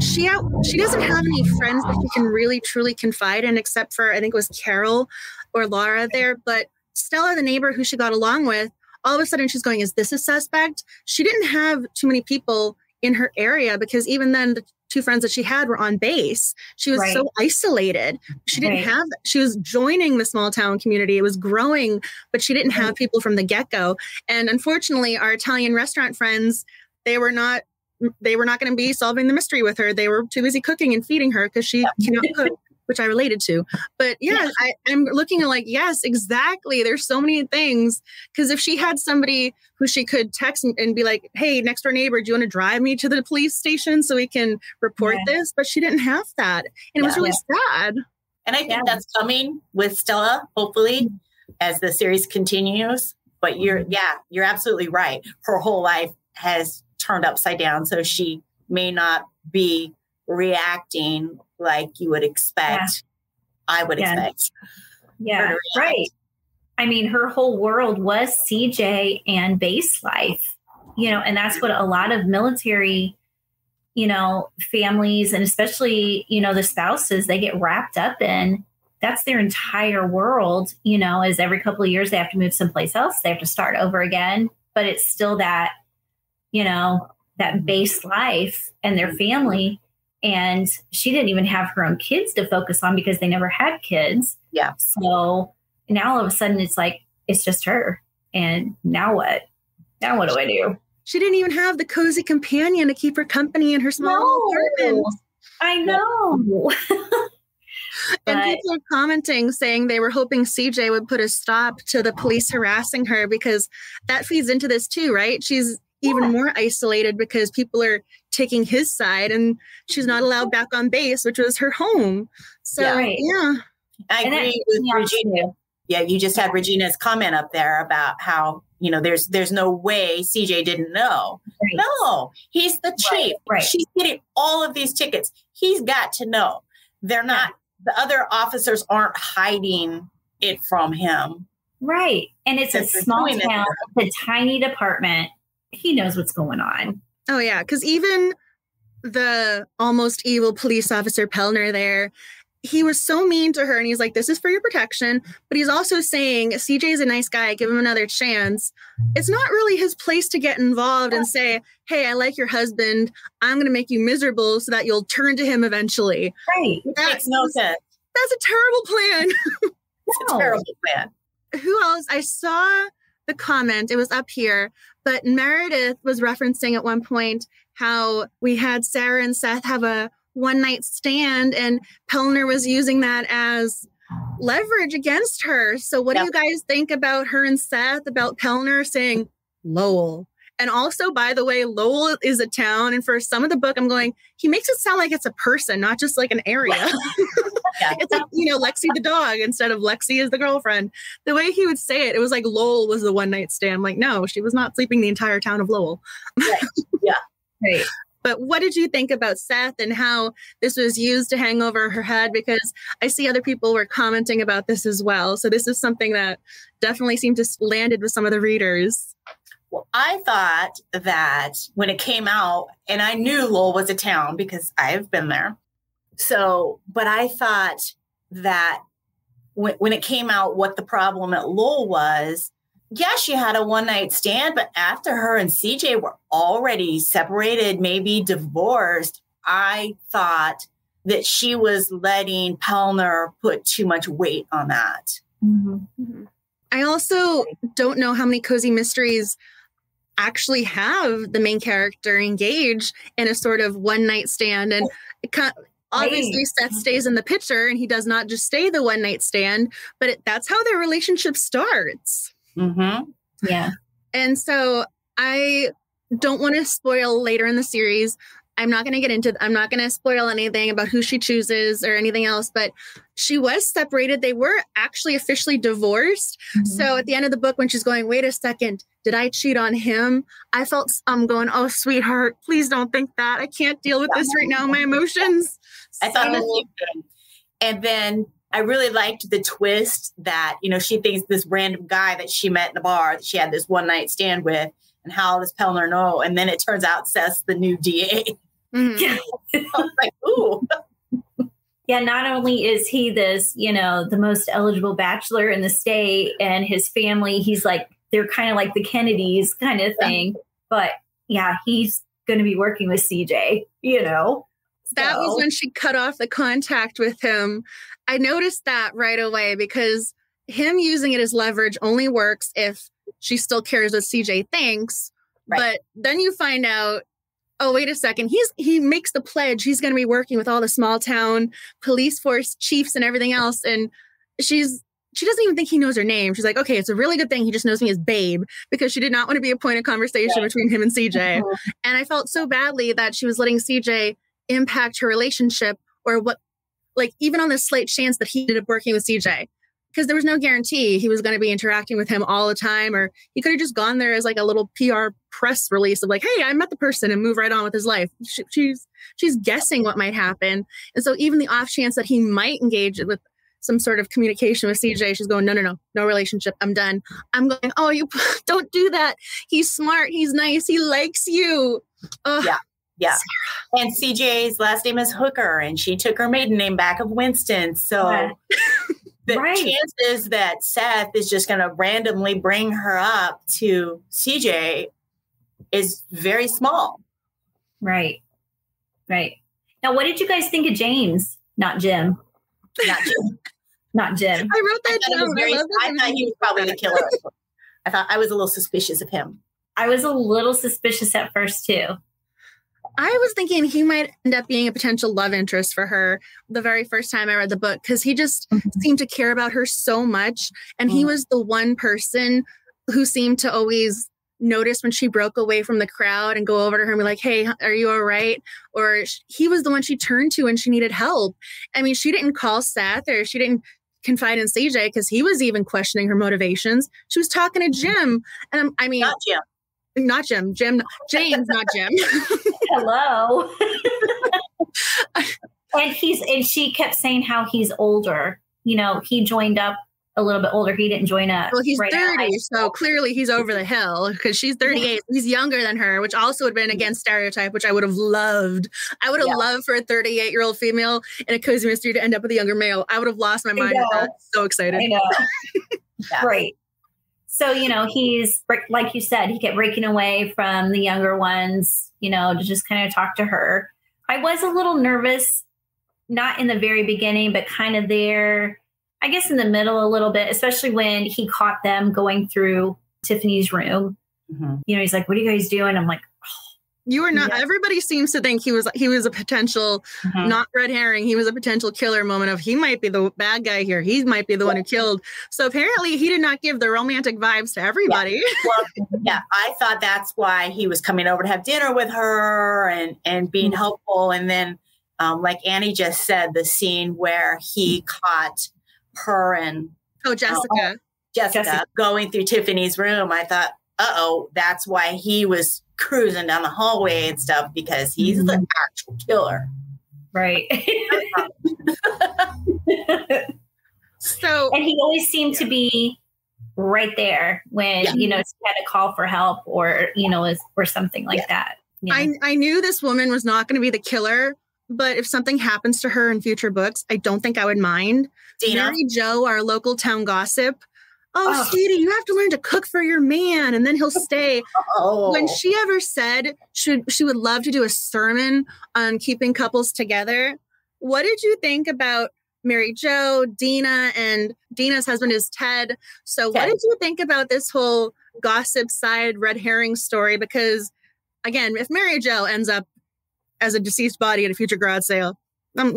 She out, she doesn't have any friends that she can really truly confide in, except for I think it was Carol or Laura there. But Stella, the neighbor who she got along with, all of a sudden she's going, "Is this a suspect?" She didn't have too many people in her area because even then the two friends that she had were on base. She was Right. so isolated. She didn't Right. have she was joining the small town community. It was growing, but she didn't have people from the get-go. And unfortunately, our Italian restaurant friends, they were not they were not going to be solving the mystery with her. They were too busy cooking and feeding her because she cannot cook, [laughs] which I related to. But yeah, I, I'm looking at like, yes, exactly. There's so many things. Because if she had somebody who she could text and, be like, hey, next door neighbor, do you want to drive me to the police station so we can report this? But she didn't have that. And it was Yeah. really sad. And I think Yeah. that's coming with Stella, hopefully, mm. as the series continues. But you're, mm-hmm. yeah, you're absolutely right. Her whole life has turned upside down. So she may not be reacting like you would expect. I would Yeah. expect. Yeah, right. I mean, her whole world was CJ and base life, you know, and that's what a lot of military, you know, families and especially, you know, the spouses, they get wrapped up in. That's their entire world, you know, as every couple of years they have to move someplace else, they have to start over again. But it's still that, you know, that mm-hmm. base life and their mm-hmm. family. And she didn't even have her own kids to focus on because they never had kids. Yeah. So now all of a sudden it's like it's just her. And now what? Now what do I do? She didn't even have the cozy companion to keep her company in her small apartment. I know. [laughs] And But- people are commenting saying they were hoping CJ would put a stop to the police harassing her because that feeds into this too, right? She's even Yeah. more isolated because people are taking his side and she's not allowed back on base, which was her home. So, Yeah. Right. yeah. I And agree with Regina. too. Yeah, you just had Regina's comment up there about how, you know, there's there's no way CJ didn't know. Right. No, he's the chief. right. She's getting all of these tickets. He's got to know. They're not, the other officers aren't hiding it from him. Right. And it's a small town, it's a tiny department. He knows what's going on. Oh, yeah. Because even the almost evil police officer Pellner there, he was so mean to her and he's like, This is for your protection. But he's also saying, CJ's a nice guy, give him another chance. It's not really his place to get involved and say, Hey, I like your husband. I'm going to make you miserable so that you'll turn to him eventually. Right. That makes no sense. That's a terrible plan. [laughs] It's a terrible plan. who else? I saw the comment, it was up here, but Meredith was referencing at one point how we had Sarah and Seth have a one night stand, and Pellner was using that as leverage against her. So, what Yep. do you guys think about her and Seth, about Pellner saying Lowell? And also, by the way, Lowell is a town. And for some of the book, I'm going, he makes it sound like it's a person, not just like an area. [laughs] Yeah. it's like, you know, Lexi the dog instead of Lexi is the girlfriend. The way he would say it, it was like Lowell was the one night stand. I'm like, no, she was not sleeping the entire town of Lowell. [laughs] Yeah. Right. But what did you think about Seth and how this was used to hang over her head? Because I see other people were commenting about this as well. So this is something that definitely seemed to landed with some of the readers. Well, I thought that when it came out, and I knew Lowell was a town because I've been there. So, but I thought that when, when it came out, what the problem at Lowell was, yeah, she had a one night stand, but after her and CJ were already separated, maybe divorced, I thought that she was letting Pellner put too much weight on that. Mhm. I also don't know how many cozy mysteries actually have the main character engage in a sort of one night stand and it ki- obviously Right. Seth stays in the picture and he does not just stay the one night stand, but it, that's how their relationship starts. Mm-hmm. Yeah. And so I don't want to spoil later in the series. I'm not going to get into I'm not going to spoil anything about who she chooses or anything else, but she was separated. They were actually officially divorced. Mm-hmm. So at the end of the book when she's going, "Wait a second, did I cheat on him?" I felt I'm going, "Oh, sweetheart, please don't think that. I can't deal with this right now. My emotions." I thought the So- same thing. And then I really liked the twist that, you know, she thinks this random guy that she met in the bar that she had this one night stand with, and how does Pellner know? And then it turns out Seth's the new DA. Mhm. Yeah. [laughs] I was like, ooh. Yeah, not only is he this, you know, the most eligible bachelor in the state and his family, he's like, they're kind of like the Kennedys kind of thing. But yeah, he's going to be working with CJ, you know. That was when she cut off the contact with him. I noticed that right away because him using it as leverage only works if she still cares what CJ thinks. Right. But then you find out, oh, wait a second, he's he makes the pledge he's gonna be working with all the small town police force chiefs and everything else. And she's she doesn't even think he knows her name. She's like, okay, it's a really good thing he just knows me as Babe because she did not want to be a point of conversation between him and CJ. Mm-hmm. And I felt so badly that she was letting CJ impact her relationship or what, like, even on the slight chance that he ended up working with CJ. Because there was no guarantee he was going to be interacting with him all the time, or he could have just gone there as like a little PR press release of like, "Hey, I met the person," and move right on with his life. She, she's she's guessing what might happen, and so even the off chance that he might engage with some sort of communication with CJ, she's going, "No, no, no, no relationship. I'm done." I'm going, "Oh, you [laughs] don't do that. He's smart. He's nice. He likes you." Ugh. Yeah. Yeah. And CJ's last name is Hooker, and she took her maiden name back of Winston. So. [laughs] the Right. chances that Seth is just going to randomly bring her up to CJ is very small. Right. Right. Now, what did you guys think of James? Not Jim. Not Jim. [laughs] Not Jim. I wrote that thought, it down. was I that I thought he was probably the killer. [laughs] I thought I was a little suspicious of him. I was a little suspicious at first, too. I was thinking he might end up being a potential love interest for her the very first time I read the book because he just seemed to care about her so much. And he Mm. was the one person who seemed to always notice when she broke away from the crowd and go over to her and be like, Hey, are you all right? Or he was the one she turned to when she needed help. I mean, she didn't call Seth or she didn't confide in CJ because he was even questioning her motivations. She was talking to Jim. And I mean, Not Jim. not Jim, Jim, James, not Jim. [laughs] Hello. [laughs] and he's and she kept saying how he's older. You know, he joined up a little bit older. He didn't join up. Well, he's right 30, so clearly he's over the hill because she's 38. He's younger than her, which also would have been mm-hmm. against stereotype, which I would have loved. I would have Yeah. loved for a 38 year old female in a cozy mystery to end up with a younger male. I would have lost my mind. with know. that. So excited. I know. Yeah. [laughs] Right. So, you know, he's like you said, he kept breaking away from the younger ones, you know, to just kind of talk to her. I was a little nervous, not in the very beginning, but kind of there, I guess in the middle a little bit, especially when he caught them going through Tiffany's room. Mhm. You know, he's like, What are you guys doing? I'm like, You were not. Yeah. Everybody seems to think he was he was a potential, Mhm. not red herring. He was a potential killer moment of he might be the bad guy here. He might be the one who killed. So apparently he did not give the romantic vibes to everybody. [laughs] Well, yeah, I thought that's why he was coming over to have dinner with her and and being Mhm. helpful. And then, um, like Annie just said, the scene where he caught her and Oh, Jessica. Jessica, Jessica. going through Tiffany's room, I thought, uh oh, that's why he was cruising down the hallway and stuff because he's the mm-hmm. actual killer. Right. [laughs] So and he always seemed to be right there when Yeah. you know she had a call for help or you know is- or something like Yeah. that you know? I, I knew this woman was not going to be the killer, but if something happens to her in future books, I don't think I would mind. Dina, Mary Jo, our local town gossip. Oh, Oh. sweetie, you have to learn to cook for your man, and then he'll stay. oh, When she ever said she she would love to do a sermon on keeping couples together, what did you think about Mary Jo, Dina, and Dina's husband is Ted? So, what did you think about this whole gossip side red herring story? Because again, if Mary Jo ends up as a deceased body at a future garage sale, um,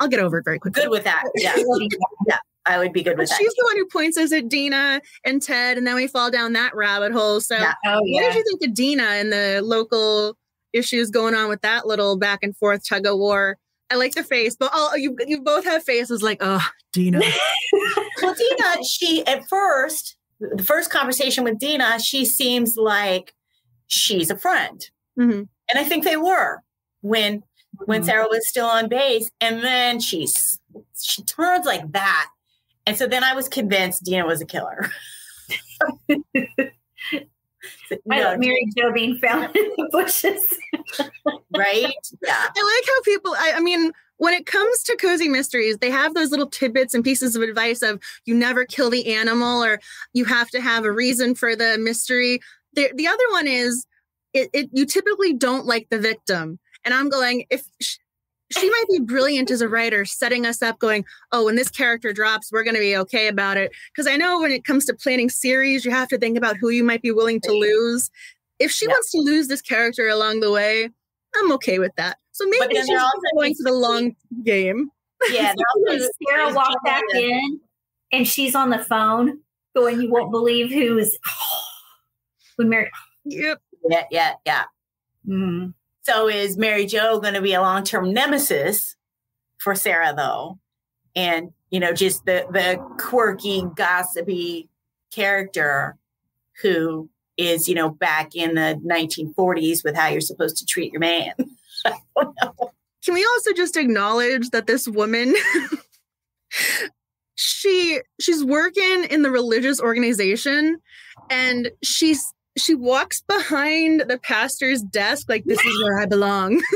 I'll get over it very quickly. Good with that. Yeah. [laughs] yeah. I would be good with She's that. She's the one who points us at Dina and Ted, and then we fall down that rabbit hole. So, Yeah. Oh what yeah. did you think of Dina and the local issues going on with that little back and forth tug of war? I like the face, but all you you both have faces like, oh, Dina. [laughs] Well, Dina, she at first, the first conversation with Dina, she seems like she's a friend. Mhm. And I think they were when when Mhm. Sarah was still on base. And then she's she turns like that. And so then I was convinced Dina was a killer. [laughs] I No, love Mary Jo being found in the bushes. right? Yeah. I like how people, I, I mean, when it comes to cozy mysteries, they have those little tidbits and pieces of advice of you never kill the animal or you have to have a reason for the mystery. The, the other one is it, it you typically don't like the victim. And I'm going, if sh- she might be brilliant as a writer, setting us up, going, oh, when this character drops, we're going to be okay about it. Because I know when it comes to planning series, you have to think about who you might be willing to lose. If she Yeah. wants to lose this character along the way, I'm okay with that. So maybe she's also going for the long game. [laughs] Yeah. there When also- Sarah walked back in and she's on the phone going, You won't believe who's [gasps] Mary Yep. Yeah, yeah, yeah. Mm. So is Mary Jo going to be a long-term nemesis for Sarah though? And you know, just the the quirky, gossipy character who is, you know, back in the 1940s with how you're supposed to treat your man. [laughs] Can we also just acknowledge that this woman [laughs] she she's working in the religious organization and she's she walks behind the pastor's desk like this is where I belong. [laughs]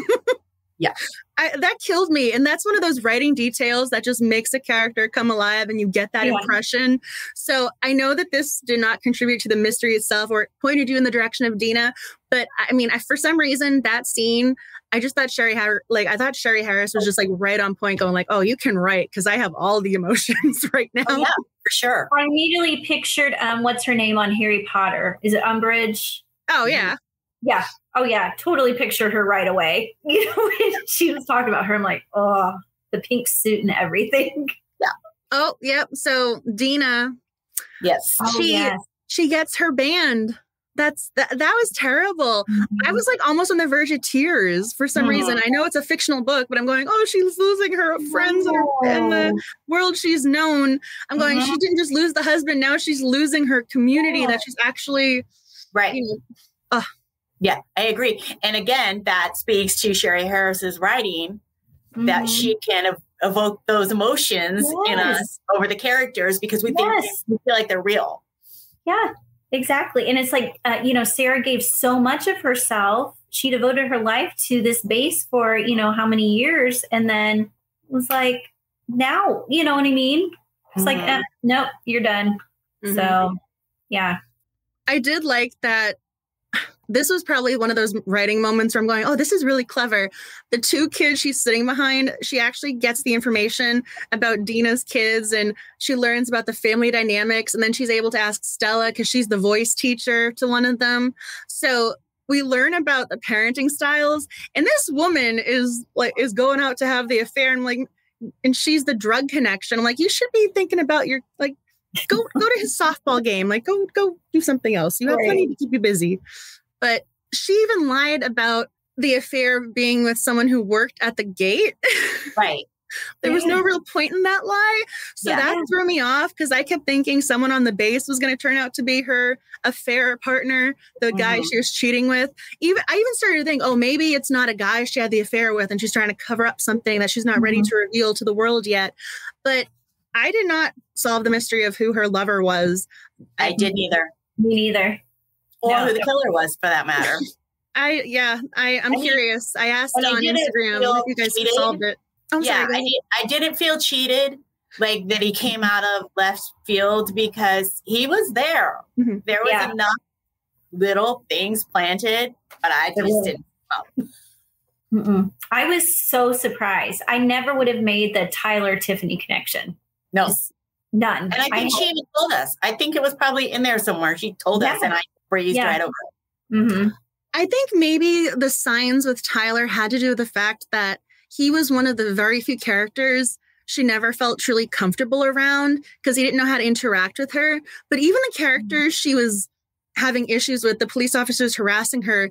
Yeah. I, that killed me. And that's one of those writing details that just makes a character come alive and you get that Yeah. impression. So I know that this did not contribute to the mystery itself or it pointed you in the direction of Dina. But I mean, I, for some reason, that scene, I just thought Sherry Harris, like, I thought Sherry Harris was just like right on point, going like, oh, you can write because I have all the [laughs] emotions right now. Oh, yeah, for sure. I immediately pictured um what's her name on Harry Potter? Is it Umbridge? Oh, yeah. Yeah. Oh yeah, totally pictured her right away. [laughs] You know, when she was talking about her, I'm like, oh, the pink suit and everything. [laughs] Yeah. Oh, yep. So Dina, Yes. Oh, She- yes. she gets her banned. That's that, that was terrible. I mm-hmm. was like almost on the verge of tears for some reason. Uh-huh. I know it's a fictional book, but I'm going, oh, she's losing her friends and, her, and the world she's known. I'm going, she uh-huh. didn't just lose the husband, now she's losing her community Yeah. that she's actually, Right. you know, Yeah, I agree. And again, that speaks to Sherry Harris's writing that Mhm. she can ev- evoke those emotions in us over the characters because we think we feel like they're real. Yeah, exactly. And it's like, uh, you know, Sarah gave so much of herself. She devoted her life to this base for, you know, how many years. And then it was like, now, you know what I mean? It's like, Mhm. eh, nope, you're done. mhm. So, yeah. I did like that. This was probably one of those writing moments where I'm going, oh, this is really clever. The two kids she's sitting behind, she actually gets the information about Dina's kids and she learns about the family dynamics. And then she's able to ask Stella because she's the voice teacher to one of them. So we learn about the parenting styles. And this woman is like, is going out to have the affair. And like, and she's the drug connection. I'm like, you should be thinking about your, like, go go to his softball game. Like go go do something else. You have Right. plenty to keep you busy. But she even lied about the affair being with someone who worked at the gate. [laughs] Right. there was no real point in that lie. So Yeah. that threw me off because I kept thinking someone on the base was going to turn out to be her affair partner, the guy Mhm. she was cheating with. Even I even started to think, oh, maybe it's not a guy she had the affair with and she's trying to cover up something that she's not ready Mhm. to reveal to the world yet. But I did not solve the mystery of who her lover was. I didn't either. Me neither. Or who the killer was for that matter. [laughs] I yeah, I I'm I mean- curious. I asked I on didn't Instagram if you guys cheated. solved it. I'm yeah, sorry. I, did, I didn't feel cheated like that he came out of left field because he was there. Mhm. There was Yeah. enough little things planted, but I just didn't. Mm-mm. I was so surprised. I never would have made the Tyler Tiffany connection. No. Just none. And I think she even told us. I think it was probably in there somewhere. She told us, and I breezed Yeah. right over it. Mhm. I think maybe the signs with Tyler had to do with the fact that he was one of the very few characters she never felt truly comfortable around because he didn't know how to interact with her. But even the characters she was having issues with, the police officers harassing her,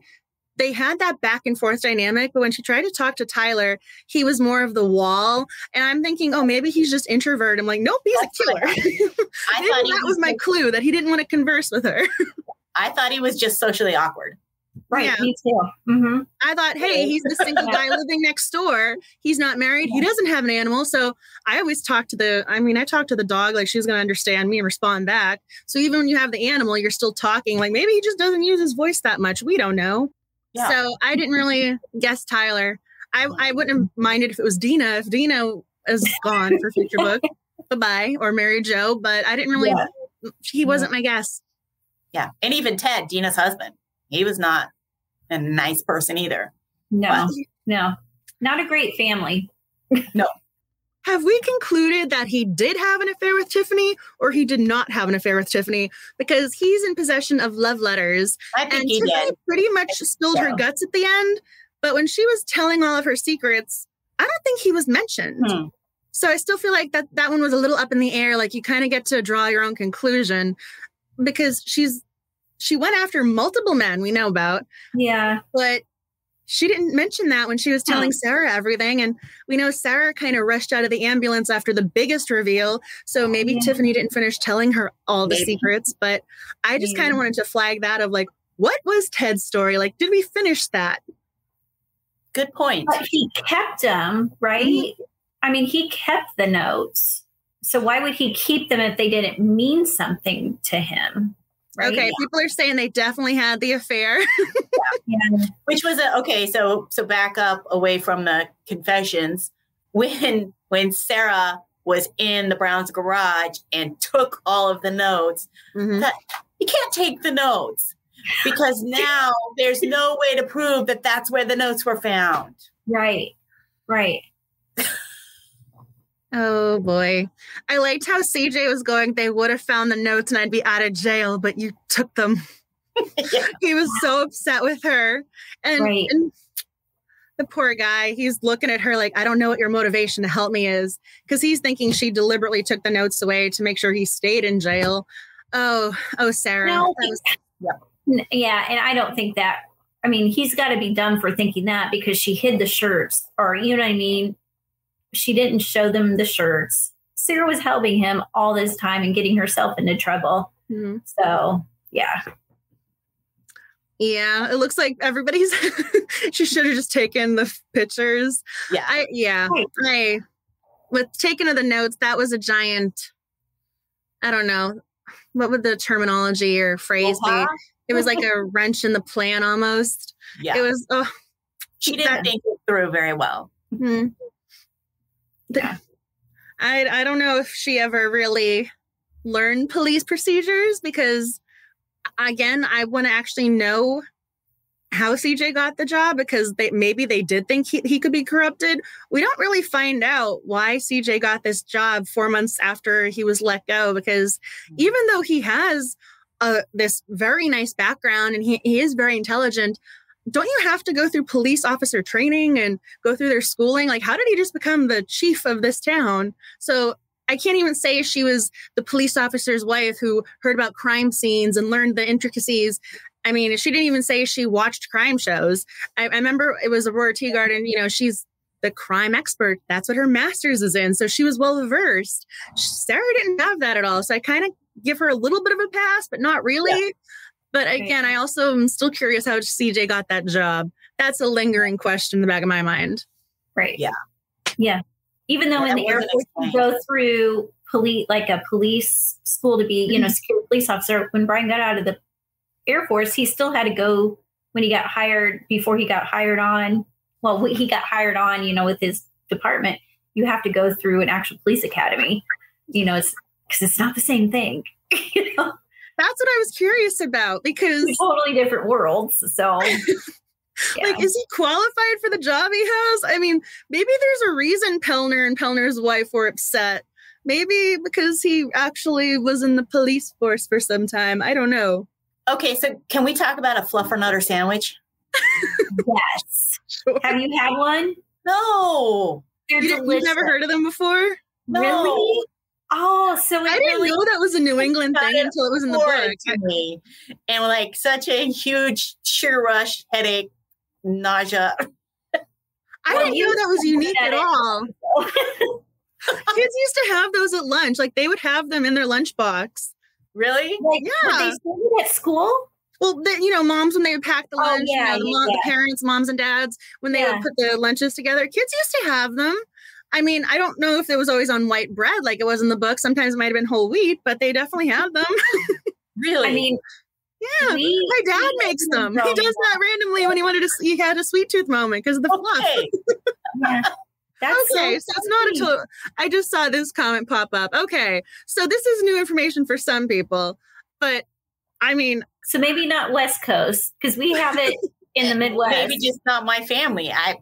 they had that back and forth dynamic. But when she tried to talk to Tyler, he was more of the wall. And I'm thinking, oh, maybe he's just introvert. I'm like, nope, he's That's a killer. [laughs] I thought that was, was my clue that he didn't want to converse with her. [laughs] I thought he was just socially awkward. Right, yeah. me too. Mm-hmm. I thought, hey, he's the single guy [laughs] living next door. He's not married. He doesn't have an animal. So I always talk to the, I mean, I talk to the dog like she's going to understand me and respond back. So even when you have the animal, you're still talking. Like maybe he just doesn't use his voice that much. We don't know. Yeah. So I didn't really guess Tyler. I, I wouldn't have minded if it was Dina. If Dina is gone for future book, [laughs] bye bye, or Mary Jo, But I didn't really, yeah. he wasn't my guess. Yeah. And even Ted, Dina's husband he was not a nice person either. No, but, no, not a great family. no. Have we concluded that he did have an affair with Tiffany or he did not have an affair with Tiffany? Because he's in possession of love letters. I think and he Tiffany did. pretty much spilled so. her guts at the end. But when she was telling all of her secrets, I don't think he was mentioned. Hmm. So I still feel like that that one was a little up in the air. Like you kind of get to draw your own conclusion because she's she went after multiple men we know about. Yeah. But she didn't mention that when she was telling Sarah everything. And we know Sarah kind of rushed out of the ambulance after the biggest reveal. So maybe yeah. Tiffany didn't finish telling her all the maybe. secrets. But I just kind of wanted to flag that of like, what was Ted's story? Like, did we finish that? Good point. But he kept them, right? Mm-hmm. I mean, he kept the notes. So why would he keep them if they didn't mean something to him? Right? Okay, people are saying they definitely had the affair. [laughs] yeah. Which was a okay, so so back up away from the confessions. When when Sarah was in the Browns garage and took all of the notes, mm-hmm. that, you can't take the notes because [laughs] now there's no way to prove that that's where the notes were found. Right. Right. Oh boy. I liked how CJ was going. They would have found the notes and I'd be out of jail, but you took them. [laughs] yeah. [laughs] He was so upset with her. And, right. and, the poor guy, he's looking at her like, I don't know what your motivation to help me is. Because he's thinking she deliberately took the notes away to make sure he stayed in jail. Oh, oh, Sarah. No, was, yeah. yeah. And I don't think that, I mean, he's got to be dumb for thinking that because she hid the shirts or, you know what I mean? She didn't show them the shirts. Sarah was helping him all this time and getting herself into trouble. Mm-hmm. So, yeah. Yeah, it looks like everybody's. [laughs] she should have just taken the pictures. Yeah, I yeah. Right. I with taking of the notes. That was a giant. I don't know what would the terminology or phrase uh-huh. be. It was like a [laughs] wrench in the plan almost. Yeah, it was. Oh, she didn't that, think it through very well. Mm-hmm yeah. I I don't know if she ever really learned police procedures because again, I want to actually know how CJ got the job because they maybe they did think he, he could be corrupted. We don't really find out why CJ got this job four months after he was let go because mm. even though he has uh, this very nice background and he, he is very intelligent, don't you have to go through police officer training and go through their schooling? Like, how did he just become the chief of this town? So I can't even say she was the police officer's wife who heard about crime scenes and learned the intricacies. I mean, she didn't even say she watched crime shows. I, I remember it was Aurora Teagarden, you know, she's the crime expert. That's what her master's is in. So she was well versed. Sarah didn't have that at all. So I kind of give her a little bit of a pass, but not really. Yeah. But again, I also am still curious how CJ got that job. That's a lingering question in the back of my mind. Right. Yeah. Yeah. Even though yeah, in the Air Force you go through police like a police school to be, you know, mm-hmm. security police officer, when Brian got out of the Air Force, he still had to go when he got hired before he got hired on. Well, he got hired on, you know, with his department. You have to go through an actual police academy. You know, it's because it's not the same thing. [laughs] you know. That's what I was curious about because totally different worlds. So [laughs] Yeah. Like, is he qualified for the job he has? I mean, maybe there's a reason Pellner and Pellner's wife were upset. Maybe because he actually was in the police force for some time. I don't know. Okay, so can we talk about a fluffernutter sandwich? [laughs] yes. Sure. Have you had one? No. They're you delicious. You've never heard of them before? No. Really? Oh, so I didn't really know that was a New England thing until it was in the book. to me. And like such a huge sugar rush, headache, nausea. I Well, didn't know that was unique at all. [laughs] Kids used to have those at lunch. Like they would have them in their lunchbox. Really? like, Yeah. at school? Well, the, you know, moms when they would pack the Oh, lunch, you know, the, yeah, the parents, moms and dads, when they Yeah. would put the lunches together, kids used to have them. I mean, I don't know if it was always on white bread like it was in the book. Sometimes it might have been whole wheat, but they definitely have them. [laughs] Really? I mean, yeah. we, My dad makes them. He does that randomly when he wanted to. He had a sweet tooth moment because of the fluff. okay. [laughs] Yeah. That's okay, so, it's not a funny. total. I just saw this comment pop up. Okay, so this is new information for some people, but I mean, So maybe not West Coast because we have it in the [laughs] Midwest. Maybe just not my family. I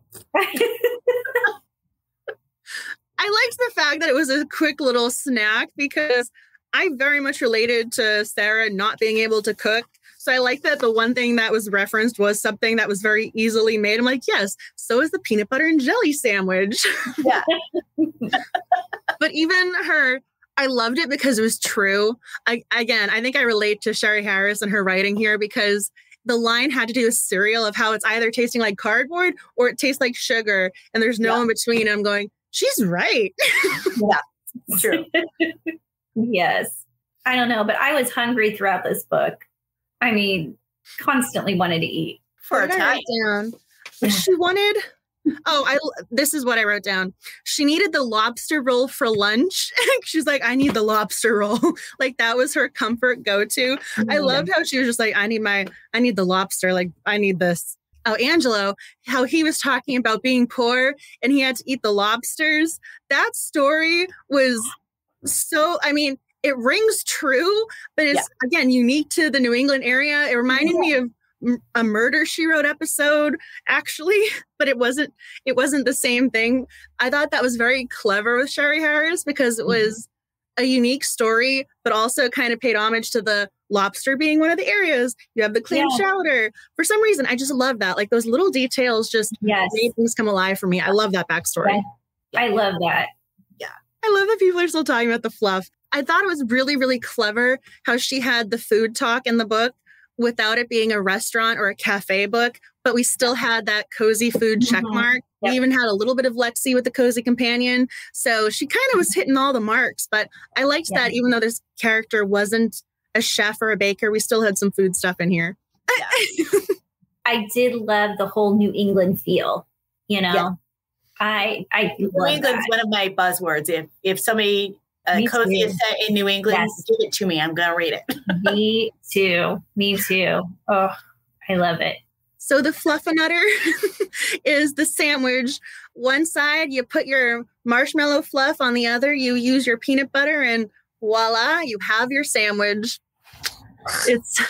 I liked the fact that it was a quick little snack because I very much related to Sarah not being able to cook. So I like that the one thing that was referenced was something that was very easily made. I'm like, yes, so is the peanut butter and jelly sandwich. [laughs] Yeah. but even her, I loved it because it was true. I again, I think I relate to Sherry Harris and her writing here because the line had to do with cereal of how it's either tasting like cardboard or it tastes like sugar, and there's no Yeah. in between. I'm going, she's right. [laughs] Yeah, it's true. [laughs] yes. I don't know, but I was hungry throughout this book. I mean, constantly wanted to eat. For a What I time. down? [laughs] She wanted. Oh, I. This is what I wrote down. She needed the lobster roll for lunch. She's like, I need the lobster roll. like that was her comfort go to. I loved how she was just like, I need my, I need the lobster. Like I need this. Oh, Angelo, how he was talking about being poor and he had to eat the lobsters. That story was so. I mean, it rings true, but it's again unique to the New England area. It reminded me of a murder she wrote episode actually [laughs] but it wasn't it wasn't the same thing i thought that was very clever with sherry harris because it mm-hmm. was a unique story but also kind of paid homage to the lobster being one of the areas you have the clam Yeah. chowder for some reason i just love that like those little details just Yes. made things come alive for me i love that backstory Yeah. I love that. Yeah. I love that people are still talking about the fluff. I thought it was really, really clever how she had the food talk in the book without it being a restaurant or a cafe book, but we still had that cozy food check Mhm. mark. Yep. We even had a little bit of Lexi with the cozy companion. So she kind of was hitting all the marks, but I liked Yeah. that even though this character wasn't a chef or a baker, we still had some food stuff in here. [laughs] I did love the whole New England feel. You know, Yeah. I I New love England's that. one of my buzzwords. If if somebody uh, Me cozy too. is set in New England, Yes. give it to me. I'm gonna read it. [laughs] Me too. Me too. Oh, I love it. So the fluffernutter [laughs] is the sandwich. One side you put your marshmallow fluff, on the other you use your peanut butter, and voila, you have your sandwich. It's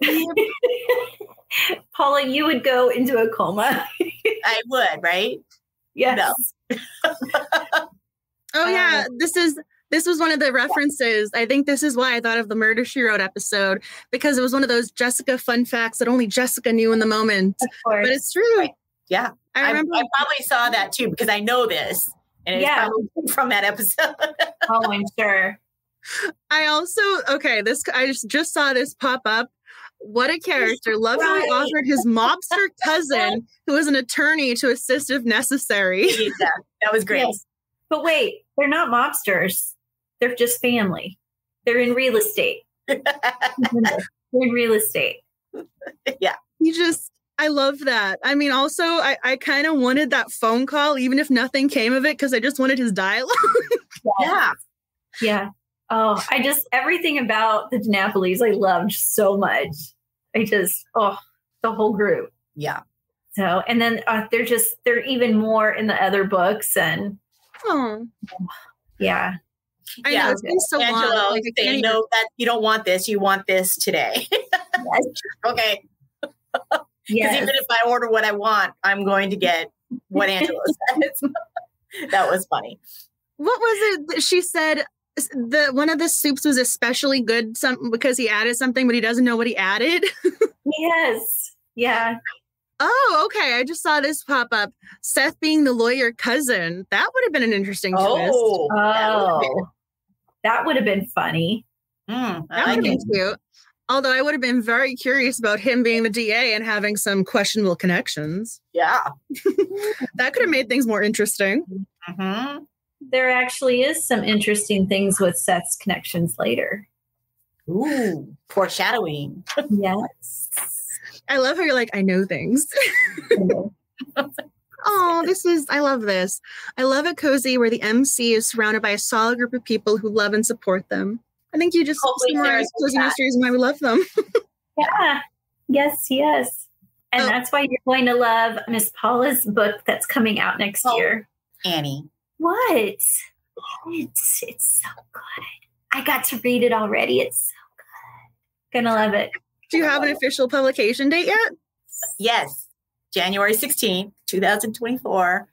[laughs] Paula, you would go into a coma. I would, right? yes. [laughs] oh yeah, Um, this is this was one of the references. I think this is why I thought of the Murder She Wrote episode because it was one of those Jessica fun facts that only Jessica knew in the moment. But it's true. Yeah. I I, remember. I probably saw that too because I know this, and it's Yeah. probably [laughs] from that episode. oh, I'm sure. I also okay. This I just just saw this pop up. What a character! Love how he offered his mobster [laughs] cousin, who is an attorney, to assist if necessary. yeah, that was great. Yes. But wait, they're not mobsters. They're just family. They're in real estate. [laughs] They're in real estate. Yeah. He just, I love that. I mean, also, I, I kind of wanted that phone call, even if nothing came of it, because I just wanted his dialogue. [laughs] yeah. Yeah. Oh, I just everything about the DiNapolis I loved so much. I just oh the whole group. Yeah. So and then uh, they're just they're even more in the other books and oh, [sighs] yeah. I Yeah. know it's been so Angelo long. Like, I can't even- no, that you don't want this. You want this today. [laughs] Yes. okay. [laughs] Because Yes. even if I order what I want, I'm going to get what Angelo [laughs] says. that was funny. What was it that she said? S- The one of the soups was especially good, some because he added something, but he doesn't know what he added. [laughs] yes. Yeah. Oh, okay. I just saw this pop up. Seth being the lawyer cousin. That would have been an interesting twist. Oh, that would've been- Oh, that would have been funny. Mm, That would have been cute. Although I would have been very curious about him being the DA and having some questionable connections. Yeah. [laughs] That could have made things more interesting. hmm There actually is some interesting things with Seth's connections later. Ooh, foreshadowing. Yes. I love how you're like, I know things. [laughs] Oh, this is, I love this. I love a cozy where the MC is surrounded by a solid group of people who love and support them. I think you just Hopefully summarized cozy that. mysteries and why we love them. [laughs] yeah. Yes, yes. And Oh. that's why you're going to love Miss Paula's book that's coming out next Oh. year. Annie. What? It's it's so good. I got to read it already. It's so good. Gonna love it. Do you have an official publication date yet? Yes, January 16th, 2024.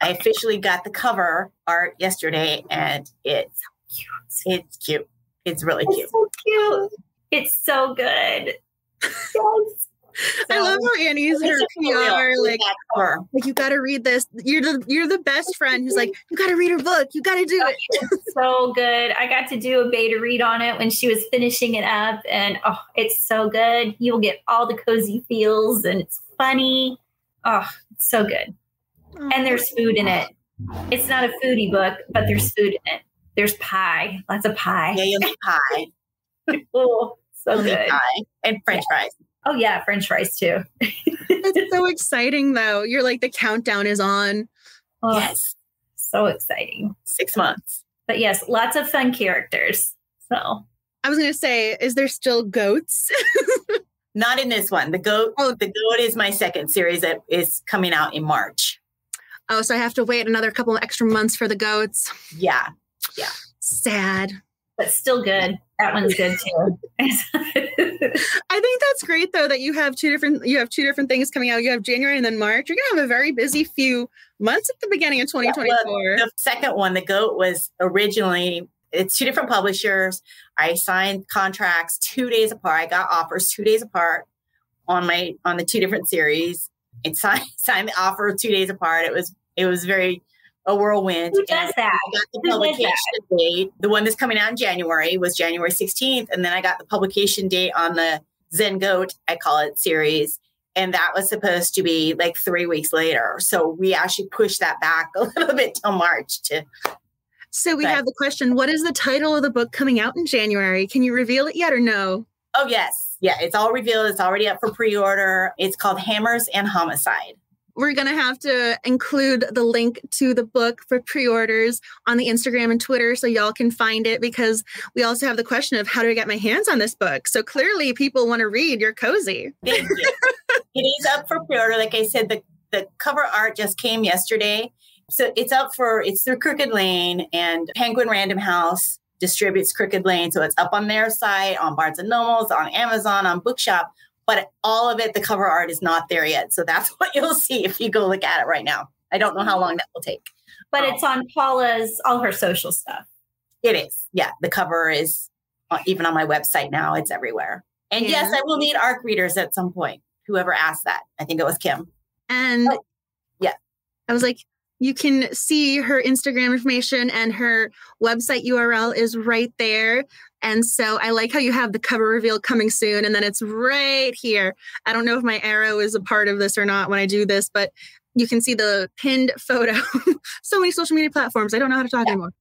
I officially got the cover art yesterday and it's Cute. it's cute. It's really It's cute. so cute. It's so good. [laughs] Yes. [laughs] I love how Annie's her It's a real PR, like, like you gotta read this. You're the you're the best friend who's like, you gotta read her book. You gotta do it. It's so good. I got to do a beta read on it when she was finishing it up, and oh, it's so good. You'll get all the cozy feels, and it's funny. Oh, it's so good. And there's food in it. It's not a foodie book, but there's food in it. There's pie, lots of pie. Yeah, you'll pie. [laughs] Oh, so good. pie and French fries. Oh yeah, French fries too. That's [laughs] so exciting though. You're like the countdown is on. Oh, Yes, so exciting. six months. But yes, lots of fun characters. So I was gonna say, is there still goats? [laughs] Not in this one. The goat. Oh. the goat is my second series that is coming out in March. oh, so I have to wait another couple of extra months for the goats. Yeah. Yeah, Sad. but still good. That one's good too. [laughs] I think that's great though that you have two different you have two different things coming out. You have January and then March. You're gonna have a very busy few months at the beginning of 2024. the second one, the goat, was originally it's two different publishers. I signed contracts two days apart. I got offers two days apart on my on the two different series. It [laughs] signed signed the offer two days apart. It was it was very a whirlwind. Who does that? I got the Who does publication date. The one that's coming out in January was January 16th. And then I got the publication date on the Zen Goat, I call it series. And that was supposed to be like three weeks later. So we actually pushed that back [laughs] a little bit till March to so we Right. have the question: What is the title of the book coming out in January? Can you reveal it yet or no? Oh yes. Yeah, it's all revealed. It's already up for pre-order. It's called Hammers and Homicide. We're gonna have to include the link to the book for pre-orders on the Instagram and Twitter so y'all can find it because we also have the question of how do I get my hands on this book? So clearly people want to read your cozy. Thank you. [laughs] it is up for pre-order. Like I said, the, the cover art just came yesterday. So it's up for it's through Crooked Lane and Penguin Random House distributes Crooked Lane. So it's up on their site, on Barnes and Nobles, on Amazon, on Bookshop. But all of it, the cover art is not there yet. So that's [laughs] what you'll see if you go look at it right now. I don't know how long that will take. But oh. it's on Paula's all her social stuff. It is. Yeah. The cover is even on my website now. It's everywhere. And yes, I will need ARC readers at some point. Whoever asked that. I think it was Kim. And Oh, yeah. I was like, you can see her Instagram information and her website URL is right there. And so I like how you have the cover reveal coming soon and then it's right here. I don't know if my arrow is a part of this or not when I do this, but you can see the pinned [laughs] photo. so many social media platforms. I don't know how to talk anymore.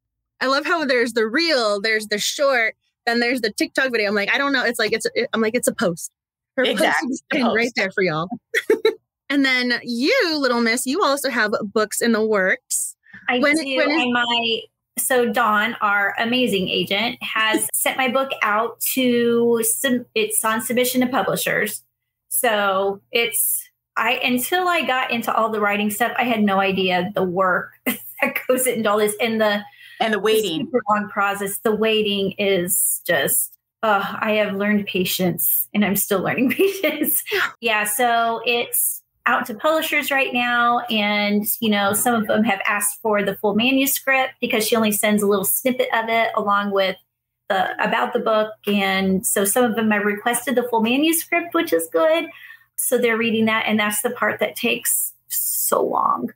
I love how there's the reel, there's the short, then there's the TikTok video. I'm like, I don't know. It's like it's it, I'm like it's a post. Her post Exactly, is a pinned right there for y'all. [laughs] and then you, little miss, you also have books in the works. I When- do. when is- and my so Dawn, our amazing agent, has [laughs] sent my book out to some. It's on submission to publishers. So it's I until I got into all the writing stuff, I had no idea the work [laughs] that goes into all this and the And the the waiting. super long process. The waiting is just. Uh, I have learned patience, and I'm still learning [laughs] patience. yeah, so it's out to publishers right now, and you know some of them have asked for the full manuscript because she only sends a little snippet of it along with the about the book, and so some of them have requested the full manuscript, which is good. So they're reading that, and that's the part that takes so long.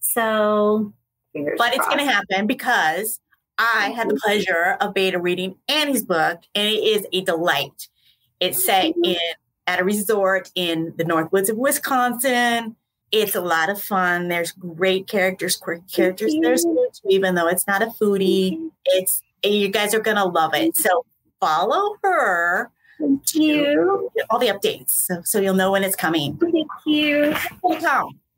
So, but it's going to happen because I had the pleasure of beta reading Annie's book, and it is a delight. It's set mm-hmm. in at a resort in the North Woods of Wisconsin. It's a lot of fun. There's great characters, quirky characters. There's even though it's not a foodie. It's you guys are gonna love it. So follow her. Thank you. All the updates, so, so you'll know when it's coming. Thank you.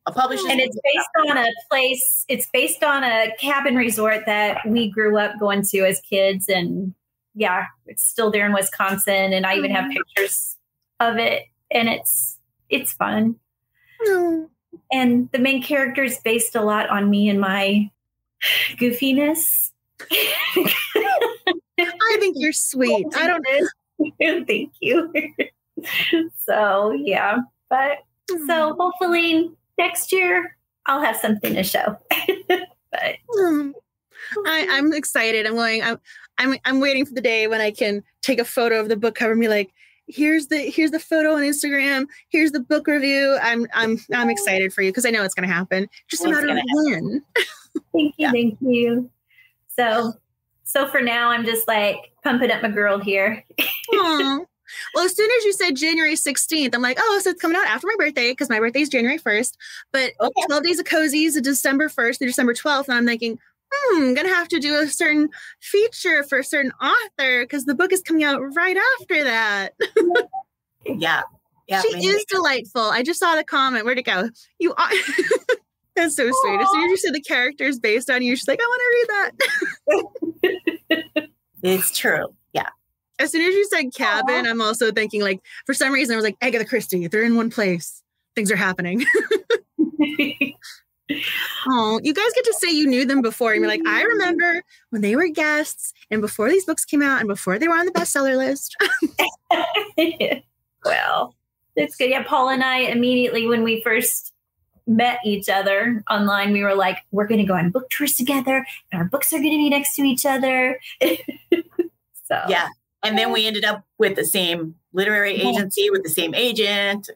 A publisher, and it's based on a place. It's based on a cabin resort that we grew up going to as kids, and yeah, it's still there in Wisconsin. And I even have mm-hmm. pictures of it, and it's it's fun. Mm. And the main character is based a lot on me and my goofiness. I think you're sweet. I don't know. [laughs] Thank you. so yeah, but mm. so hopefully next year I'll have something to show. [laughs] but mm. I, I'm excited. I'm going. I'm, I'm I'm waiting for the day when I can take a photo of the book cover and be like, here's the here's the photo on Instagram. Here's the book review. I'm I'm I'm excited for you because I know it's going to happen. Just well, a matter of when. [laughs] thank you, yeah. thank you. So so for now, I'm just like pumping up my girl here. [laughs] Well, as soon as you said January 16th, I'm like, oh, so it's coming out after my birthday because my birthday is January 1st. But okay. 12 Days of Cozies is December 1st through December 12th. And I'm thinking, hmm, I'm gonna have to do a certain feature for a certain author because the book is coming out right after that. [laughs] yeah. Yeah, she is delightful. I just saw the comment. Where'd it go? You are. [laughs] That's so sweet. As soon as you said the character is based on you, she's like, I want to read that. [laughs] it's true. Yeah. As soon as you said cabin, Aww. I'm also thinking like, for some reason, I was like, Agatha Christie. They're in one place. Things are happening. Oh, you guys get to say you knew them before. And you're like, I remember when they were guests and before these books came out and before they were on the bestseller list. [laughs] [laughs] well, it's good. Yeah, Paul and I immediately, when we first met each other online, we were like, we're going to go on book tours together and our books are going to be next to each other. [laughs] so, yeah. And then we ended up with the same literary agency, with the same agent.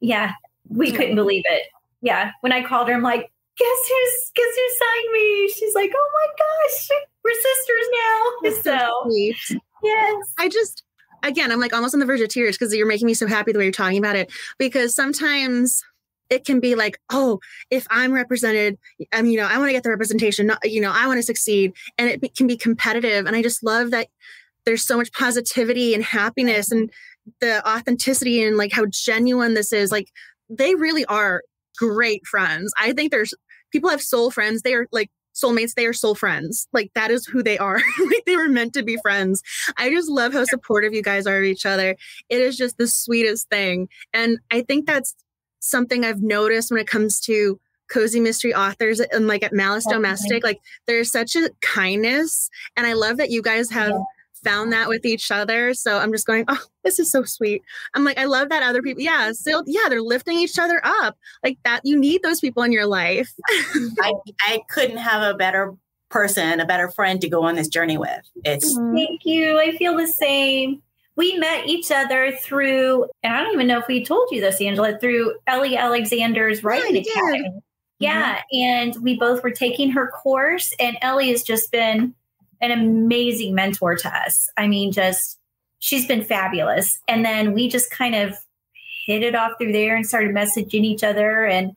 Yeah. We couldn't believe it. Yeah. When I called her, I'm like, guess who's guess who signed me? She's like, oh my gosh, we're sisters now. so sweet. yes, I just again, I'm like almost on the verge of tears because you're making me so happy the way you're talking about it. Because sometimes it can be like, oh, if I'm represented, I'm, you know, I want to get the representation, not, you know, I want to succeed. And it can be competitive. And I just love that there's so much positivity and happiness and the authenticity and like how genuine this is. Like they really are great friends. I think there's people have soul friends. They are like soulmates. They are soul friends. Like that is who they are. [laughs] like they were meant to be friends. I just love how supportive you guys are of each other. It is just the sweetest thing. And I think that's something I've noticed when it comes to cozy mystery authors and like at Malice Domestic. Like there's such a kindness. And I love that you guys have yeah found that with each other. So I'm just going, oh, this is so sweet. I'm like, I love that other people, yeah, still, yeah, they're lifting each other up like that. You need those people in your life. [laughs] I, I couldn't have a better person, a better friend to go on this journey with. It's mm-hmm. thank you. I feel the same. We met each other through, and I don't even know if we told you this, Angela, through Ellie Alexander's writing yeah, academy. Mm-hmm. Yeah, and we both were taking her course, and Ellie has just been an amazing mentor to us. I mean, just she's been fabulous. And then we just kind of hit it off through there and started messaging each other. And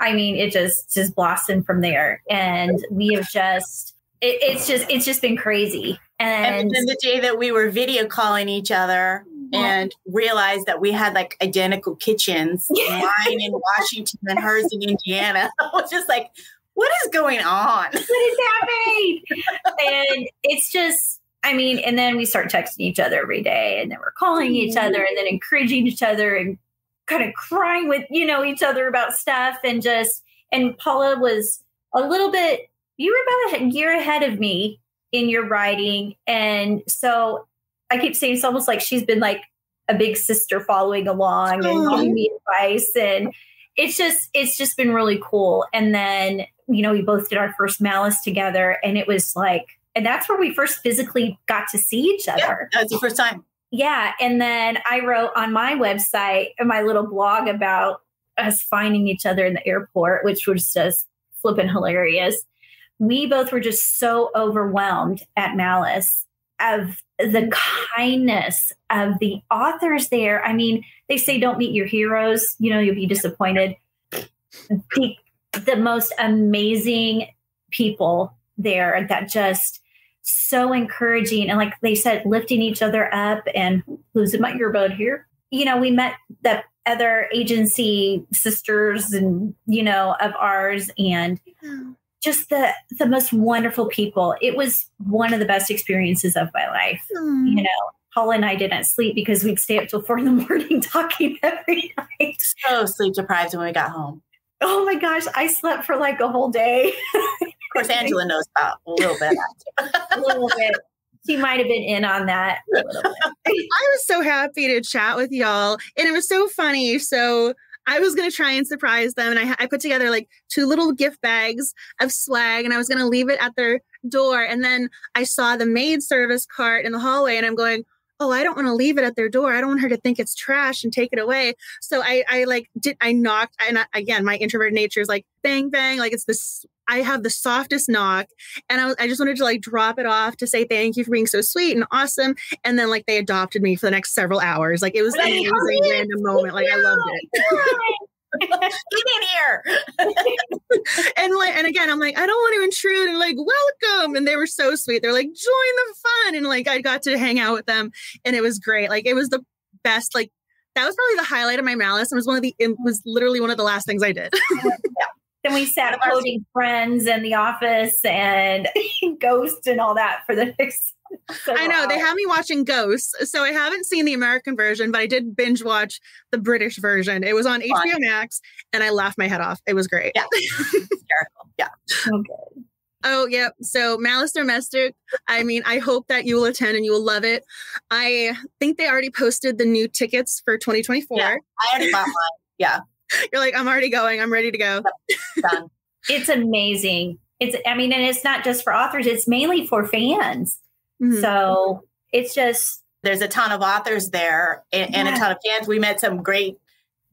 I mean, it just just blossomed from there. And we have just it, it's just it's just been crazy. And, and then the day that we were video calling each other and realized that we had like identical kitchens, [laughs] mine in Washington and hers in Indiana. [laughs] I was just like, what is going on? What is happening? and it's just, I mean, and then we start texting each other every day, and then we're calling each mm-hmm. other, and then encouraging each other, and kind of crying with you know each other about stuff, and just. And Paula was a little bit. You were about a year ahead of me in your writing, and so I keep saying it's almost like she's been like a big sister following along and giving me advice and it's just it's just been really cool and then you know, we both did our first malice together, and it was like, and that's where we first physically got to see each other. Yeah, that was the first time. yeah. And then I wrote on my website, my little blog about us finding each other in the airport, which was just flipping hilarious. We both were just so overwhelmed at Malice of the kindness of the authors there. I mean, they say don't meet your heroes, you know, you'll be disappointed. The, the most amazing people there that just so encouraging. And like they said lifting each other up and losing my earbud here. You know we met the other agency sisters and you know of ours and just the the most wonderful people. It was one of the best experiences of my life. Mm. you know paula and i didn't sleep because we'd stay up till four in the [laughs] morning talking every night. So sleep deprived when we got home. Oh my gosh i slept for like a whole day Of course, Angela knows about a little bit. [laughs] a little bit she might have been in on that a little bit I was so happy to chat with y'all, and it was so funny. So I was gonna try and surprise them, and I, I put together like two little gift bags of swag, and I was gonna leave it at their door. And then I saw the maid service cart in the hallway, and I'm going, "Oh, I don't want to leave it at their door. I don't want her to think it's trash and take it away." So I, I like did I knocked, and I, again, my introverted nature is like bang bang, like it's this. I have the softest knock, and I, was- I just wanted to like drop it off to say thank you for being so sweet and awesome and then like they adopted me for the next several hours. Like it was an amazing random moment. Like I loved it. [laughs] Get in here. And like and again, I'm like, I don't want to intrude and like welcome. And they were so sweet. They're like, join the fun. And like I got to hang out with them and it was great. Like it was the best, like that was probably the highlight of my malice. It was one of the it was literally one of the last things I did. [laughs] yeah. Then we sat [laughs] quoting friends in The Office and [laughs] Ghost and all that for the next. [laughs] I know they have me watching Ghosts, so I haven't seen the American version, but I did binge watch the British version. It was on Fun. HBO Max, and I laughed my head off. It was great. Yeah. [laughs] Yeah. Okay. Oh, yep. So Malice Domestic. I mean, I hope that you will attend and you will love it. I think they already posted the new tickets for 2024. Yeah. I already bought mine. Yeah. [laughs] You're like, I'm already going. I'm ready to go. Done. It's amazing. It's I mean, and it's not just for authors; it's mainly for fans. Mhm. So it's just There's a ton of authors there and, and a ton of fans. We met some great,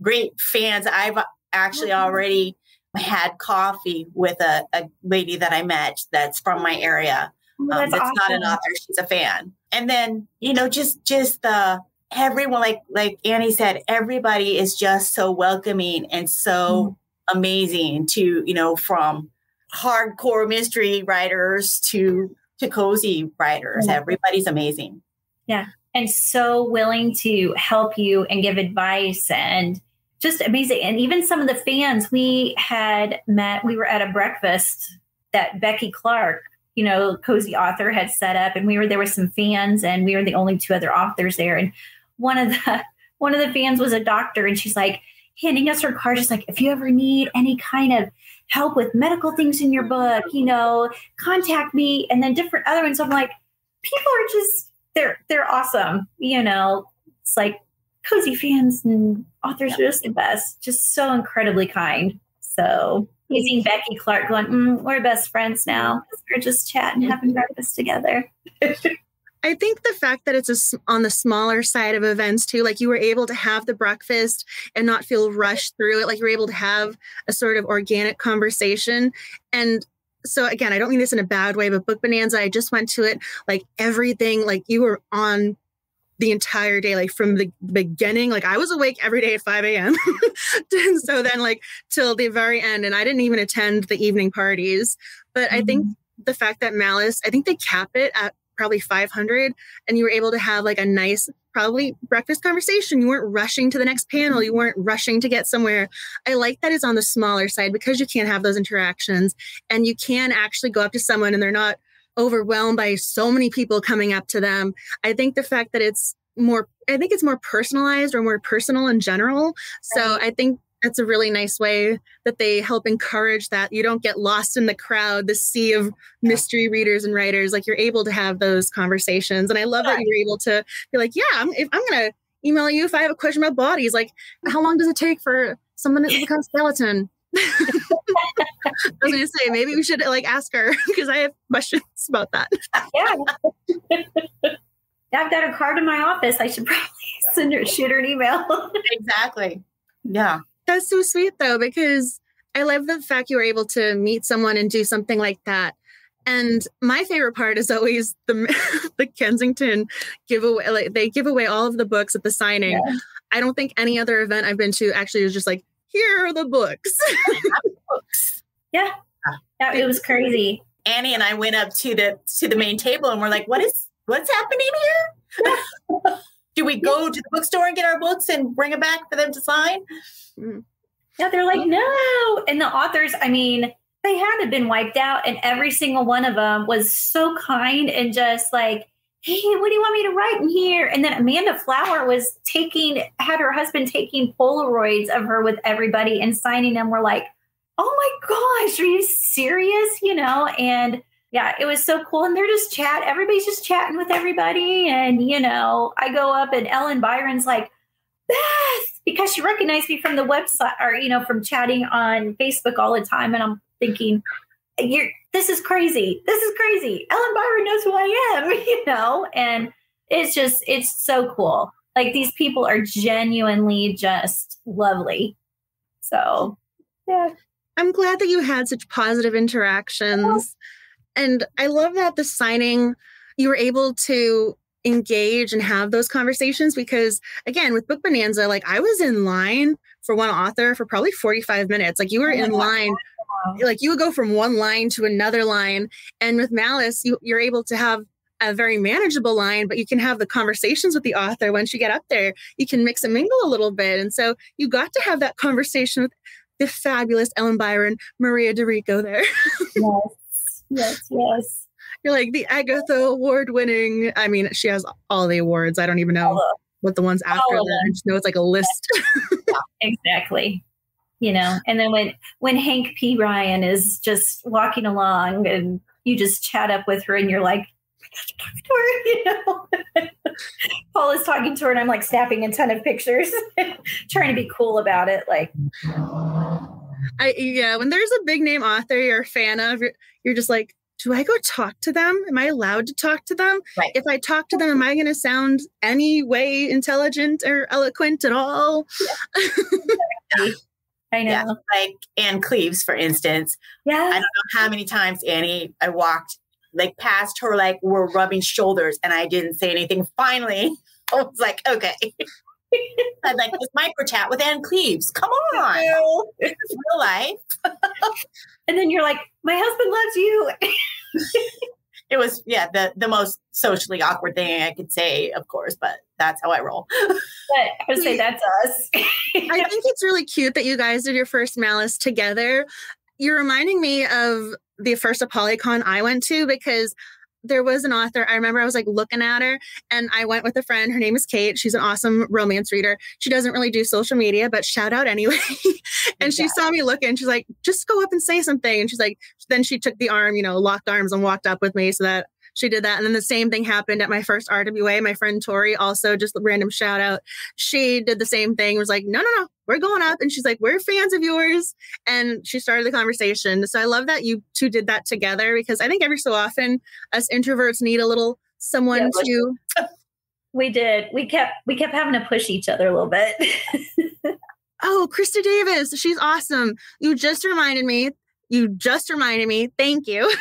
great fans. I've actually Mhm. already had coffee with a, a lady that I met that's from my area. oh, um, that's that's not an author she's a fan and then you know just just the everyone like like annie said everybody is just so welcoming and so amazing to you know from hardcore mystery writers to to cozy writers everybody's amazing Yeah. and so willing to help you and give advice and just amazing. And even some of the fans we had met, we were at a breakfast that Becky Clark, you know, cozy author, had set up, and we were there with some fans, and we were the only two other authors there. And one of the [laughs] one of the fans was a doctor, and she's like handing us her card, just like if you ever need any kind of help with medical things in your book, you know, contact me. And then different other ones. I'm like, people are just they're they're awesome. You know, it's like cozy fans and authors are just the best. Just so incredibly kind. So seeing Becky Clark going, mm, we're best friends now. We're just chatting, having breakfast together. [laughs] I think the fact that it's a on the smaller side of events too, like you were able to have the breakfast and not feel rushed through it, like you're able to have a sort of organic conversation. And so again, I don't mean this in a bad way, but Book Bonanza, I just went to it like everything, like you were on the entire day, like from the beginning, like I was awake every day at 5 a.m. [laughs] and so then like till the very end, and I didn't even attend the evening parties. But I think mm-hmm. the fact that Malice, I think they cap it at probably 500 and you were able to have like a nice probably breakfast conversation. You weren't rushing to the next panel. You weren't rushing to get somewhere. I like that it's on the smaller side because you can't have those interactions and you can actually go up to someone and they're not overwhelmed by so many people coming up to them. I think the fact that it's more i think it's more personalized or more personal in general. So i think that's a really nice way that they help encourage that you don't get lost in the crowd the sea of mystery readers and writers like you're able to have those conversations and i love that you're able to be like yeah i'm, if, I'm gonna email you if i have a question about bodies like mm-hmm. how long does it take for someone to become skeleton [laughs] i was gonna say maybe we should like ask her because i have questions about that Yeah. I've got her card in my office. I should probably [laughs] send her shoot her an email. exactly. Yeah. That's so sweet though, because I love the fact you were able to meet someone and do something like that. And my favorite part is always the [laughs] the Kensington giveaway. Like they give away all of the books at the signing. Yeah. I don't think any other event I've been to actually was just like, here are the books. [laughs] yeah. yeah, it was crazy. Annie and I went up to the to the main table and we're like, what is what's happening here? [laughs] Do we go to the bookstore and get our books and bring them back for them to sign? Mm-hmm. Yeah, they're like, no. And the authors, I mean, they had to been wiped out, and every single one of them was so kind and just like, hey, what do you want me to write in here? And then Amanda Flower was taking, had her husband taking Polaroids of her with everybody and signing them. We're like, oh my gosh, are you serious? You know, and yeah, it was so cool. And they're just chat. Everybody's just chatting with everybody. And, you know, I go up and Ellen Byron's like, Beth, because she recognized me from the website or, you know, from chatting on Facebook all the time. And I'm thinking, you're, this is crazy. This is crazy. Ellen Byron knows who I am, [laughs] you know? And it's just, it's so cool. Like these people are genuinely just lovely. So, yeah. I'm glad that you had such positive interactions. And I love that the signing, you were able to engage and have those conversations because, again, with Book Bonanza, like I was in line for one author for probably 45 minutes. Like you were oh in line like you would go from one line to another line and with malice you, you're able to have a very manageable line, but you can have the conversations with the author once you get up there. You can mix and mingle a little bit. And so you got to have that conversation with the fabulous Ellen Byron, Maria DiRico there. [laughs] yes, yes, yes. You're like the Agatha Award winning. I mean, she has all the awards. I don't even know what the ones after that. I just know it's like a list. [laughs] exactly you know and then when when hank p ryan is just walking along and you just chat up with her and you're like talking to her, [laughs] you know. [laughs] Paul is talking to her, and I'm like snapping a ton of pictures, trying to be cool about it. Like, I yeah, when there's a big name author you're a fan of, you're, you're just like, do I go talk to them? Am I allowed to talk to them? Right. If I talk to them, am I going to sound any way intelligent or eloquent at all? Yeah. [laughs] I know. Yeah, like Ann Cleeves, for instance. Yeah. I don't know how many times Annie I walked like past her, like we're rubbing shoulders, and I didn't say anything. Finally, [laughs] I was like, okay. I like this micro chat with Ann Cleeves. Come on. [laughs] This is real life. [laughs] and then you're like, my husband loves you [laughs] it was yeah the the most socially awkward thing I could say, of course, but that's how I roll. but I would say that's us. I think it's really cute that you guys did your first malice together. You're reminding me of the first ApollyCon I went to because there was an author. I remember I was like looking at her and I went with a friend. Her name is Kate. She's an awesome romance reader. She doesn't really do social media, but shout out anyway. [laughs] and she saw me looking. She's like, just go up and say something. And she's like, then she took the arm, you know, locked arms and walked up with me so that she did that. And then the same thing happened at my first RWA. My friend Tori, also just a random shout out. She did the same thing, was like, no, no, no, we're going up. And she's like, we're fans of yours. And she started the conversation. So I love that you two did that together because I think every so often us introverts need a little someone yeah, to. We did. We kept we kept having to push each other a little bit. [laughs] oh, Krista Davis, she's awesome. You just reminded me you just reminded me. Thank you.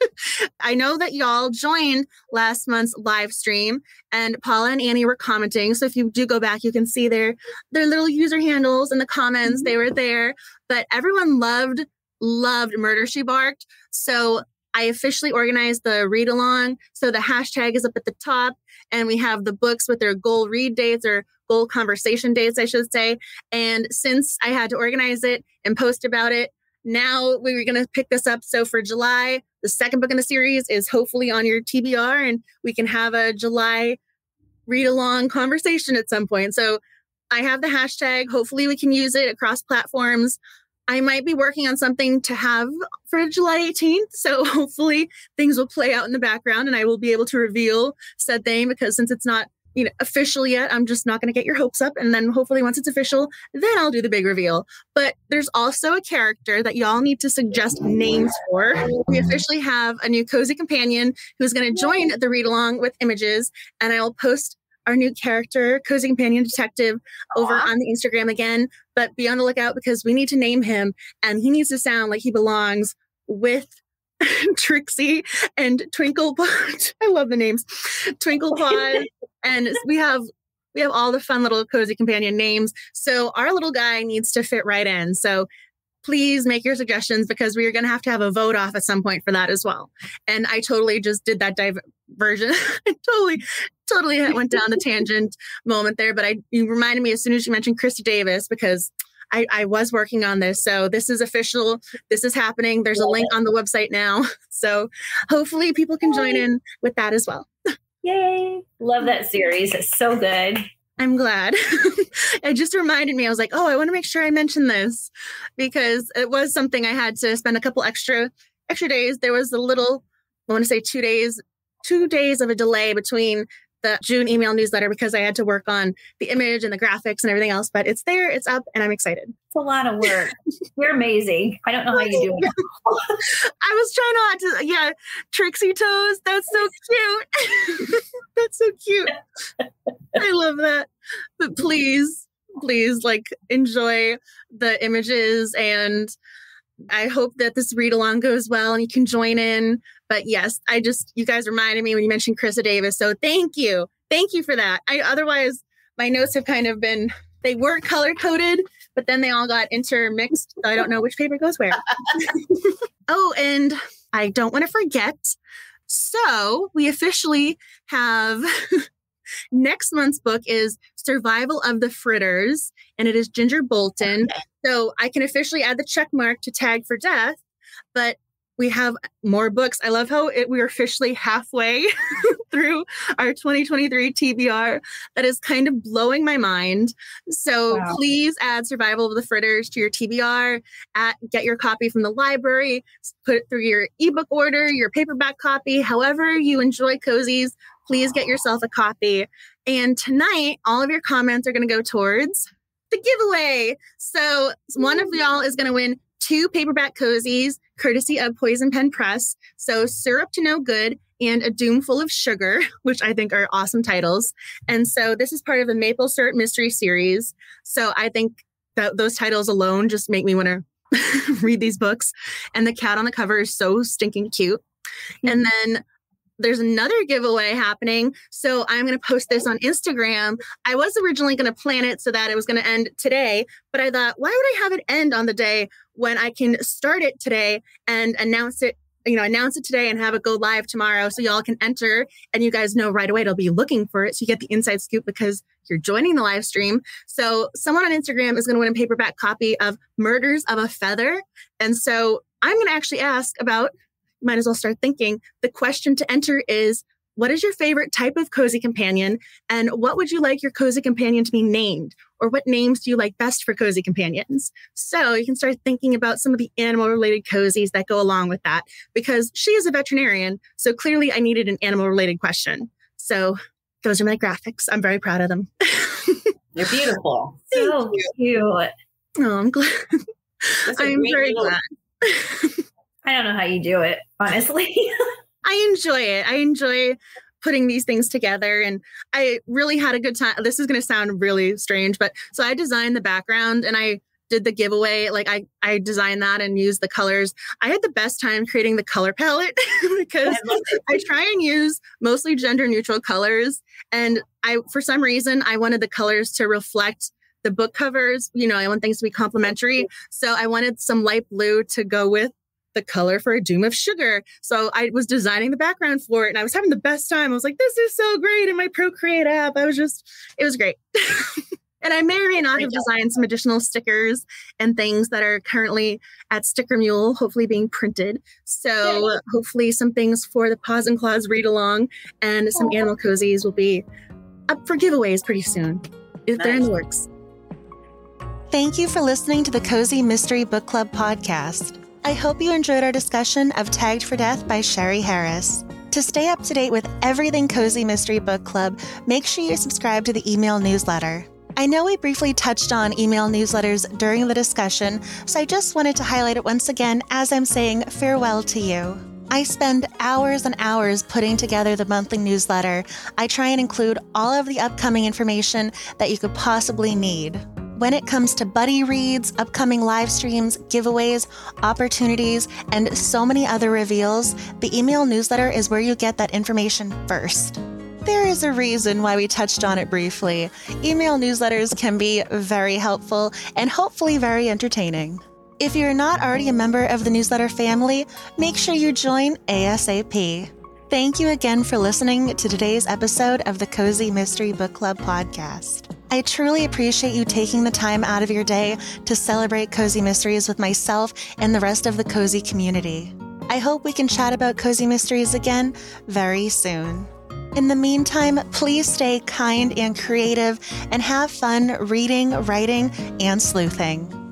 [laughs] I know that y'all joined last month's live stream and Paula and Annie were commenting. So if you do go back, you can see their their little user handles in the comments. Mm-hmm. They were there. But everyone loved, loved Murder She Barked. So I officially organized the read along. So the hashtag is up at the top, and we have the books with their goal read dates or goal conversation dates, I should say. And since I had to organize it and post about it, now we're going to pick this up. So for July, the second book in the series is hopefully on your TBR, and we can have a July read along conversation at some point. So I have the hashtag. Hopefully, we can use it across platforms. I might be working on something to have for July 18th. So [laughs] hopefully, things will play out in the background and I will be able to reveal said thing because since it's not you know official yet. I'm just not going to get your hopes up, and then hopefully once it's official, then I'll do the big reveal. But there's also a character that y'all need to suggest names for. We officially have a new cozy companion who's going to join the read along with images, and I'll post our new character, Cozy Companion Detective, over on the Instagram again. But be on the lookout because we need to name him and he needs to sound like he belongs with [laughs] Trixie and Twinkle. [laughs] I love the names. Twinkle [laughs] Paws. and we have we have all the fun little cozy companion names. So our little guy needs to fit right in. So please make your suggestions because we are going to have to have a vote off at some point for that as well. And I totally just did that diversion. I totally, totally went down the tangent moment there. But I, you reminded me as soon as you mentioned Krista Davis because I, I was working on this. So this is official. This is happening. There's a link on the website now. [laughs] So hopefully people can join in with that as well. Yay. Love that series. It's so good. I'm glad. [laughs] it just reminded me. I was like, oh, I want to make sure I mention this because it was something I had to spend a couple extra extra days. There was a little, I want to say two days, two days of a delay between the June email newsletter because I had to work on the image and the graphics and everything else. But it's there, it's up, and I'm excited. It's a lot of work. [laughs] You're amazing. I don't know how you do it. [laughs] I was trying not to, yeah, Trixie Toes. That's so cute. [laughs] that's so cute. I love that. But please, please, like, enjoy the images and I hope that this read along goes well and you can join in. But yes, I just, you guys reminded me when you mentioned Krista Davis. So thank you. Thank you for that. I otherwise, my notes have kind of been, they were color coded, but then they all got intermixed. So I don't know which paper goes where. [laughs] oh, and I don't want to forget. So we officially have [laughs] next month's book is Survival of the Fritters, and it is Ginger Bolton. So I can officially add the check mark to Tagged for Death, but we have more books. I love how it, we're officially halfway [laughs] through our 2023 TBR. That is kind of blowing my mind. So wow. please add Survival of the Fritters to your TBR. At, get your copy from the library. Put it through your ebook order, your paperback copy, however you enjoy cozies. Please get yourself a copy. And tonight, all of your comments are going to go towards the giveaway. So one of y'all is going to win two paperback cozies courtesy of Poisoned Pen Press. So Syrup to No Good and A Doom Full of Sugar, [laughs] which I think are awesome titles. And so this is part of the Maple Syrup Mystery Series. So I think that those titles alone just make me want to [laughs] read these books. And the cat on the cover is so stinking cute. And mm-hmm. then there's another giveaway happening. So I'm going to post this on Instagram. I was originally going to plan it so that it was going to end today, but I thought, why would I have it end on the day when I can start it today and announce it? You know, announce it today and have it go live tomorrow so y'all can enter and you guys know right away it'll be looking for it. So you get the inside scoop because you're joining the live stream. So someone on Instagram is going to win a paperback copy of Murders of a Feather. And so I'm going to actually ask about might as well start thinking. The question to enter is what is your favorite type of cozy companion? And what would you like your cozy companion to be named? Or what names do you like best for cozy companions? So you can start thinking about some of the animal related cozies that go along with that because she is a veterinarian. So clearly I needed an animal related question. So those are my graphics. I'm very proud of them. [laughs] They're beautiful. so cute. Oh, I'm [laughs] glad. I'm very glad. I don't know how you do it, honestly. [laughs] I enjoy it. I enjoy putting these things together and I really had a good time. This is going to sound really strange, but so I designed the background and I did the giveaway like I I designed that and used the colors. I had the best time creating the color palette [laughs] because I try and use mostly gender neutral colors and I for some reason I wanted the colors to reflect the book covers, you know, I want things to be complementary. So I wanted some light blue to go with the color for a doom of sugar. So I was designing the background for it and I was having the best time. I was like, this is so great in my Procreate app. I was just, it was great. [laughs] and I may or may not have designed some additional stickers and things that are currently at Sticker Mule, hopefully being printed. So hopefully some things for the Paws and Claws read along and some animal cozies will be up for giveaways pretty soon. If nice. they're in the works. Thank you for listening to the Cozy Mystery Book Club podcast. I hope you enjoyed our discussion of Tagged for Death by Sherry Harris. To stay up to date with everything Cozy Mystery Book Club, make sure you subscribe to the email newsletter. I know we briefly touched on email newsletters during the discussion, so I just wanted to highlight it once again as I'm saying farewell to you. I spend hours and hours putting together the monthly newsletter. I try and include all of the upcoming information that you could possibly need. When it comes to buddy reads, upcoming live streams, giveaways, opportunities, and so many other reveals, the email newsletter is where you get that information first. There is a reason why we touched on it briefly. Email newsletters can be very helpful and hopefully very entertaining. If you're not already a member of the newsletter family, make sure you join ASAP. Thank you again for listening to today's episode of the Cozy Mystery Book Club podcast. I truly appreciate you taking the time out of your day to celebrate cozy mysteries with myself and the rest of the cozy community. I hope we can chat about cozy mysteries again very soon. In the meantime, please stay kind and creative and have fun reading, writing, and sleuthing.